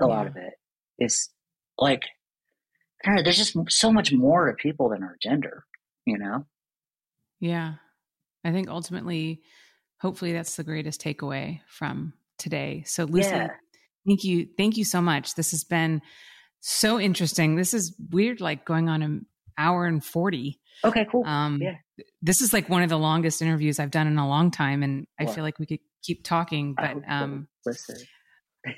S3: A yeah. lot of it is like, there's just so much more to people than our gender you know?
S2: Yeah. I think ultimately, hopefully that's the greatest takeaway from today. So Lucy, yeah. thank you. Thank you so much. This has been so interesting. This is weird, like going on an hour and 40.
S3: Okay, cool.
S2: Um, yeah. This is like one of the longest interviews I've done in a long time. And I feel like we could keep talking, but, um, listen.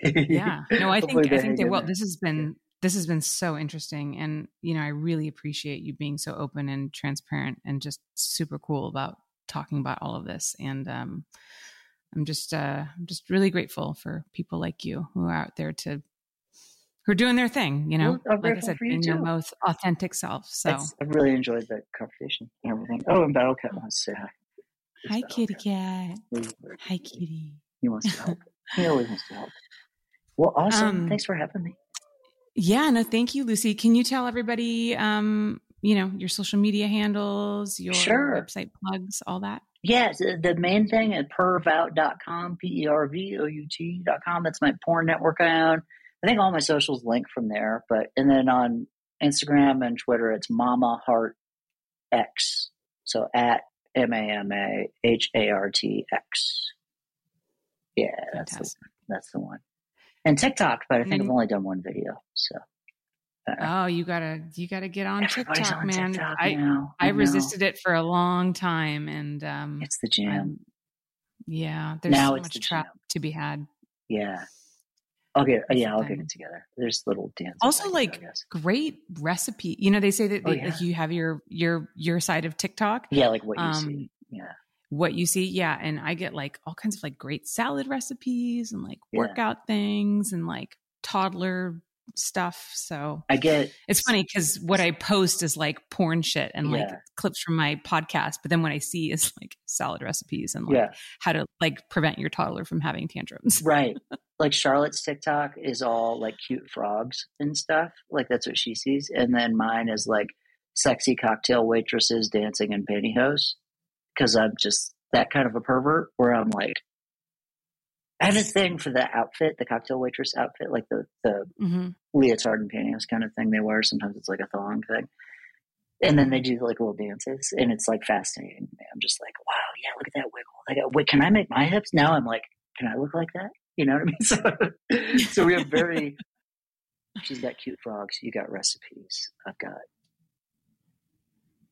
S2: yeah, no, I think, I think they will. This has been this has been so interesting and you know i really appreciate you being so open and transparent and just super cool about talking about all of this and um, i'm just uh, i'm just really grateful for people like you who are out there to who are doing their thing you know
S3: I'm like i said
S2: being you your most authentic self so That's,
S3: i really enjoyed that conversation and everything oh and battle cat wants to say hi hi
S2: kitty cat hi kitty he wants to help he
S3: always wants to help well awesome um, thanks for having me
S2: yeah, no, thank you, Lucy. Can you tell everybody, um, you know, your social media handles, your sure. website plugs, all that?
S3: Yes, uh, the main thing at pervout.com, P E R V O U T.com. That's my porn network I own. I think all my socials link from there, but and then on Instagram and Twitter, it's Mama Hart X. So at M A M A H A R T X. Yeah, that's the, that's the one and TikTok, but I think mm-hmm. I've only done one video. So.
S2: Uh, oh, you gotta you gotta get on TikTok, on man. TikTok I now. I, I resisted it for a long time, and um,
S3: it's the jam. I,
S2: yeah, there's now so much the trap to be had.
S3: Yeah. Okay. Uh, yeah, I'll get it together. There's little dance.
S2: Also, like great recipe. You know, they say that oh, they, yeah. like you have your your your side of TikTok.
S3: Yeah, like what you um, see. Yeah
S2: what you see. Yeah. And I get like all kinds of like great salad recipes and like yeah. workout things and like toddler stuff. So
S3: I get
S2: it's funny because what I post is like porn shit and yeah. like clips from my podcast, but then what I see is like salad recipes and like yeah. how to like prevent your toddler from having tantrums.
S3: right. Like Charlotte's TikTok is all like cute frogs and stuff. Like that's what she sees. And then mine is like sexy cocktail waitresses dancing in pantyhose because I'm just that kind of a pervert where I'm like, I have a thing for the outfit, the cocktail waitress outfit, like the the mm-hmm. leotard and pantyhose kind of thing they wear. Sometimes it's like a thong thing, and then they do like little dances, and it's like fascinating. I'm just like, wow, yeah, look at that wiggle. Like, uh, wait, can I make my hips now? I'm like, can I look like that? You know what I mean? So, so we have very. she's got cute frogs. You got recipes. I've got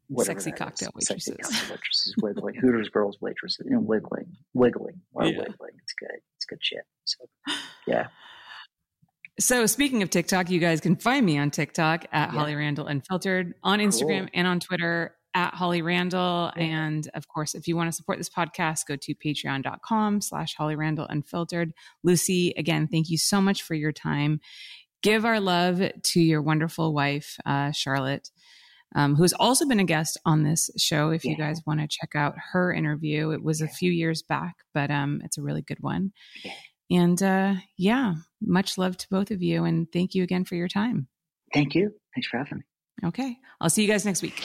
S2: whatever sexy cocktail is. waitresses,
S3: sexy cocktail waitresses, wiggling Hooters girls waitresses, you know, wiggling, wiggling, yeah. wiggling. It's good. It's good shit. So, yeah.
S2: So speaking of TikTok, you guys can find me on TikTok at yeah. Holly Randall Unfiltered, on Instagram cool. and on Twitter at Holly Randall. Yeah. And of course, if you want to support this podcast, go to patreon.com slash Holly Randall Unfiltered. Lucy, again, thank you so much for your time. Give our love to your wonderful wife, uh, Charlotte um, who's also been a guest on this show. If yeah. you guys want to check out her interview, it was a few years back, but um, it's a really good one. And uh, yeah, much love to both of you. And thank you again for your time.
S3: Thank you. Thanks for having me.
S2: Okay. I'll see you guys next week.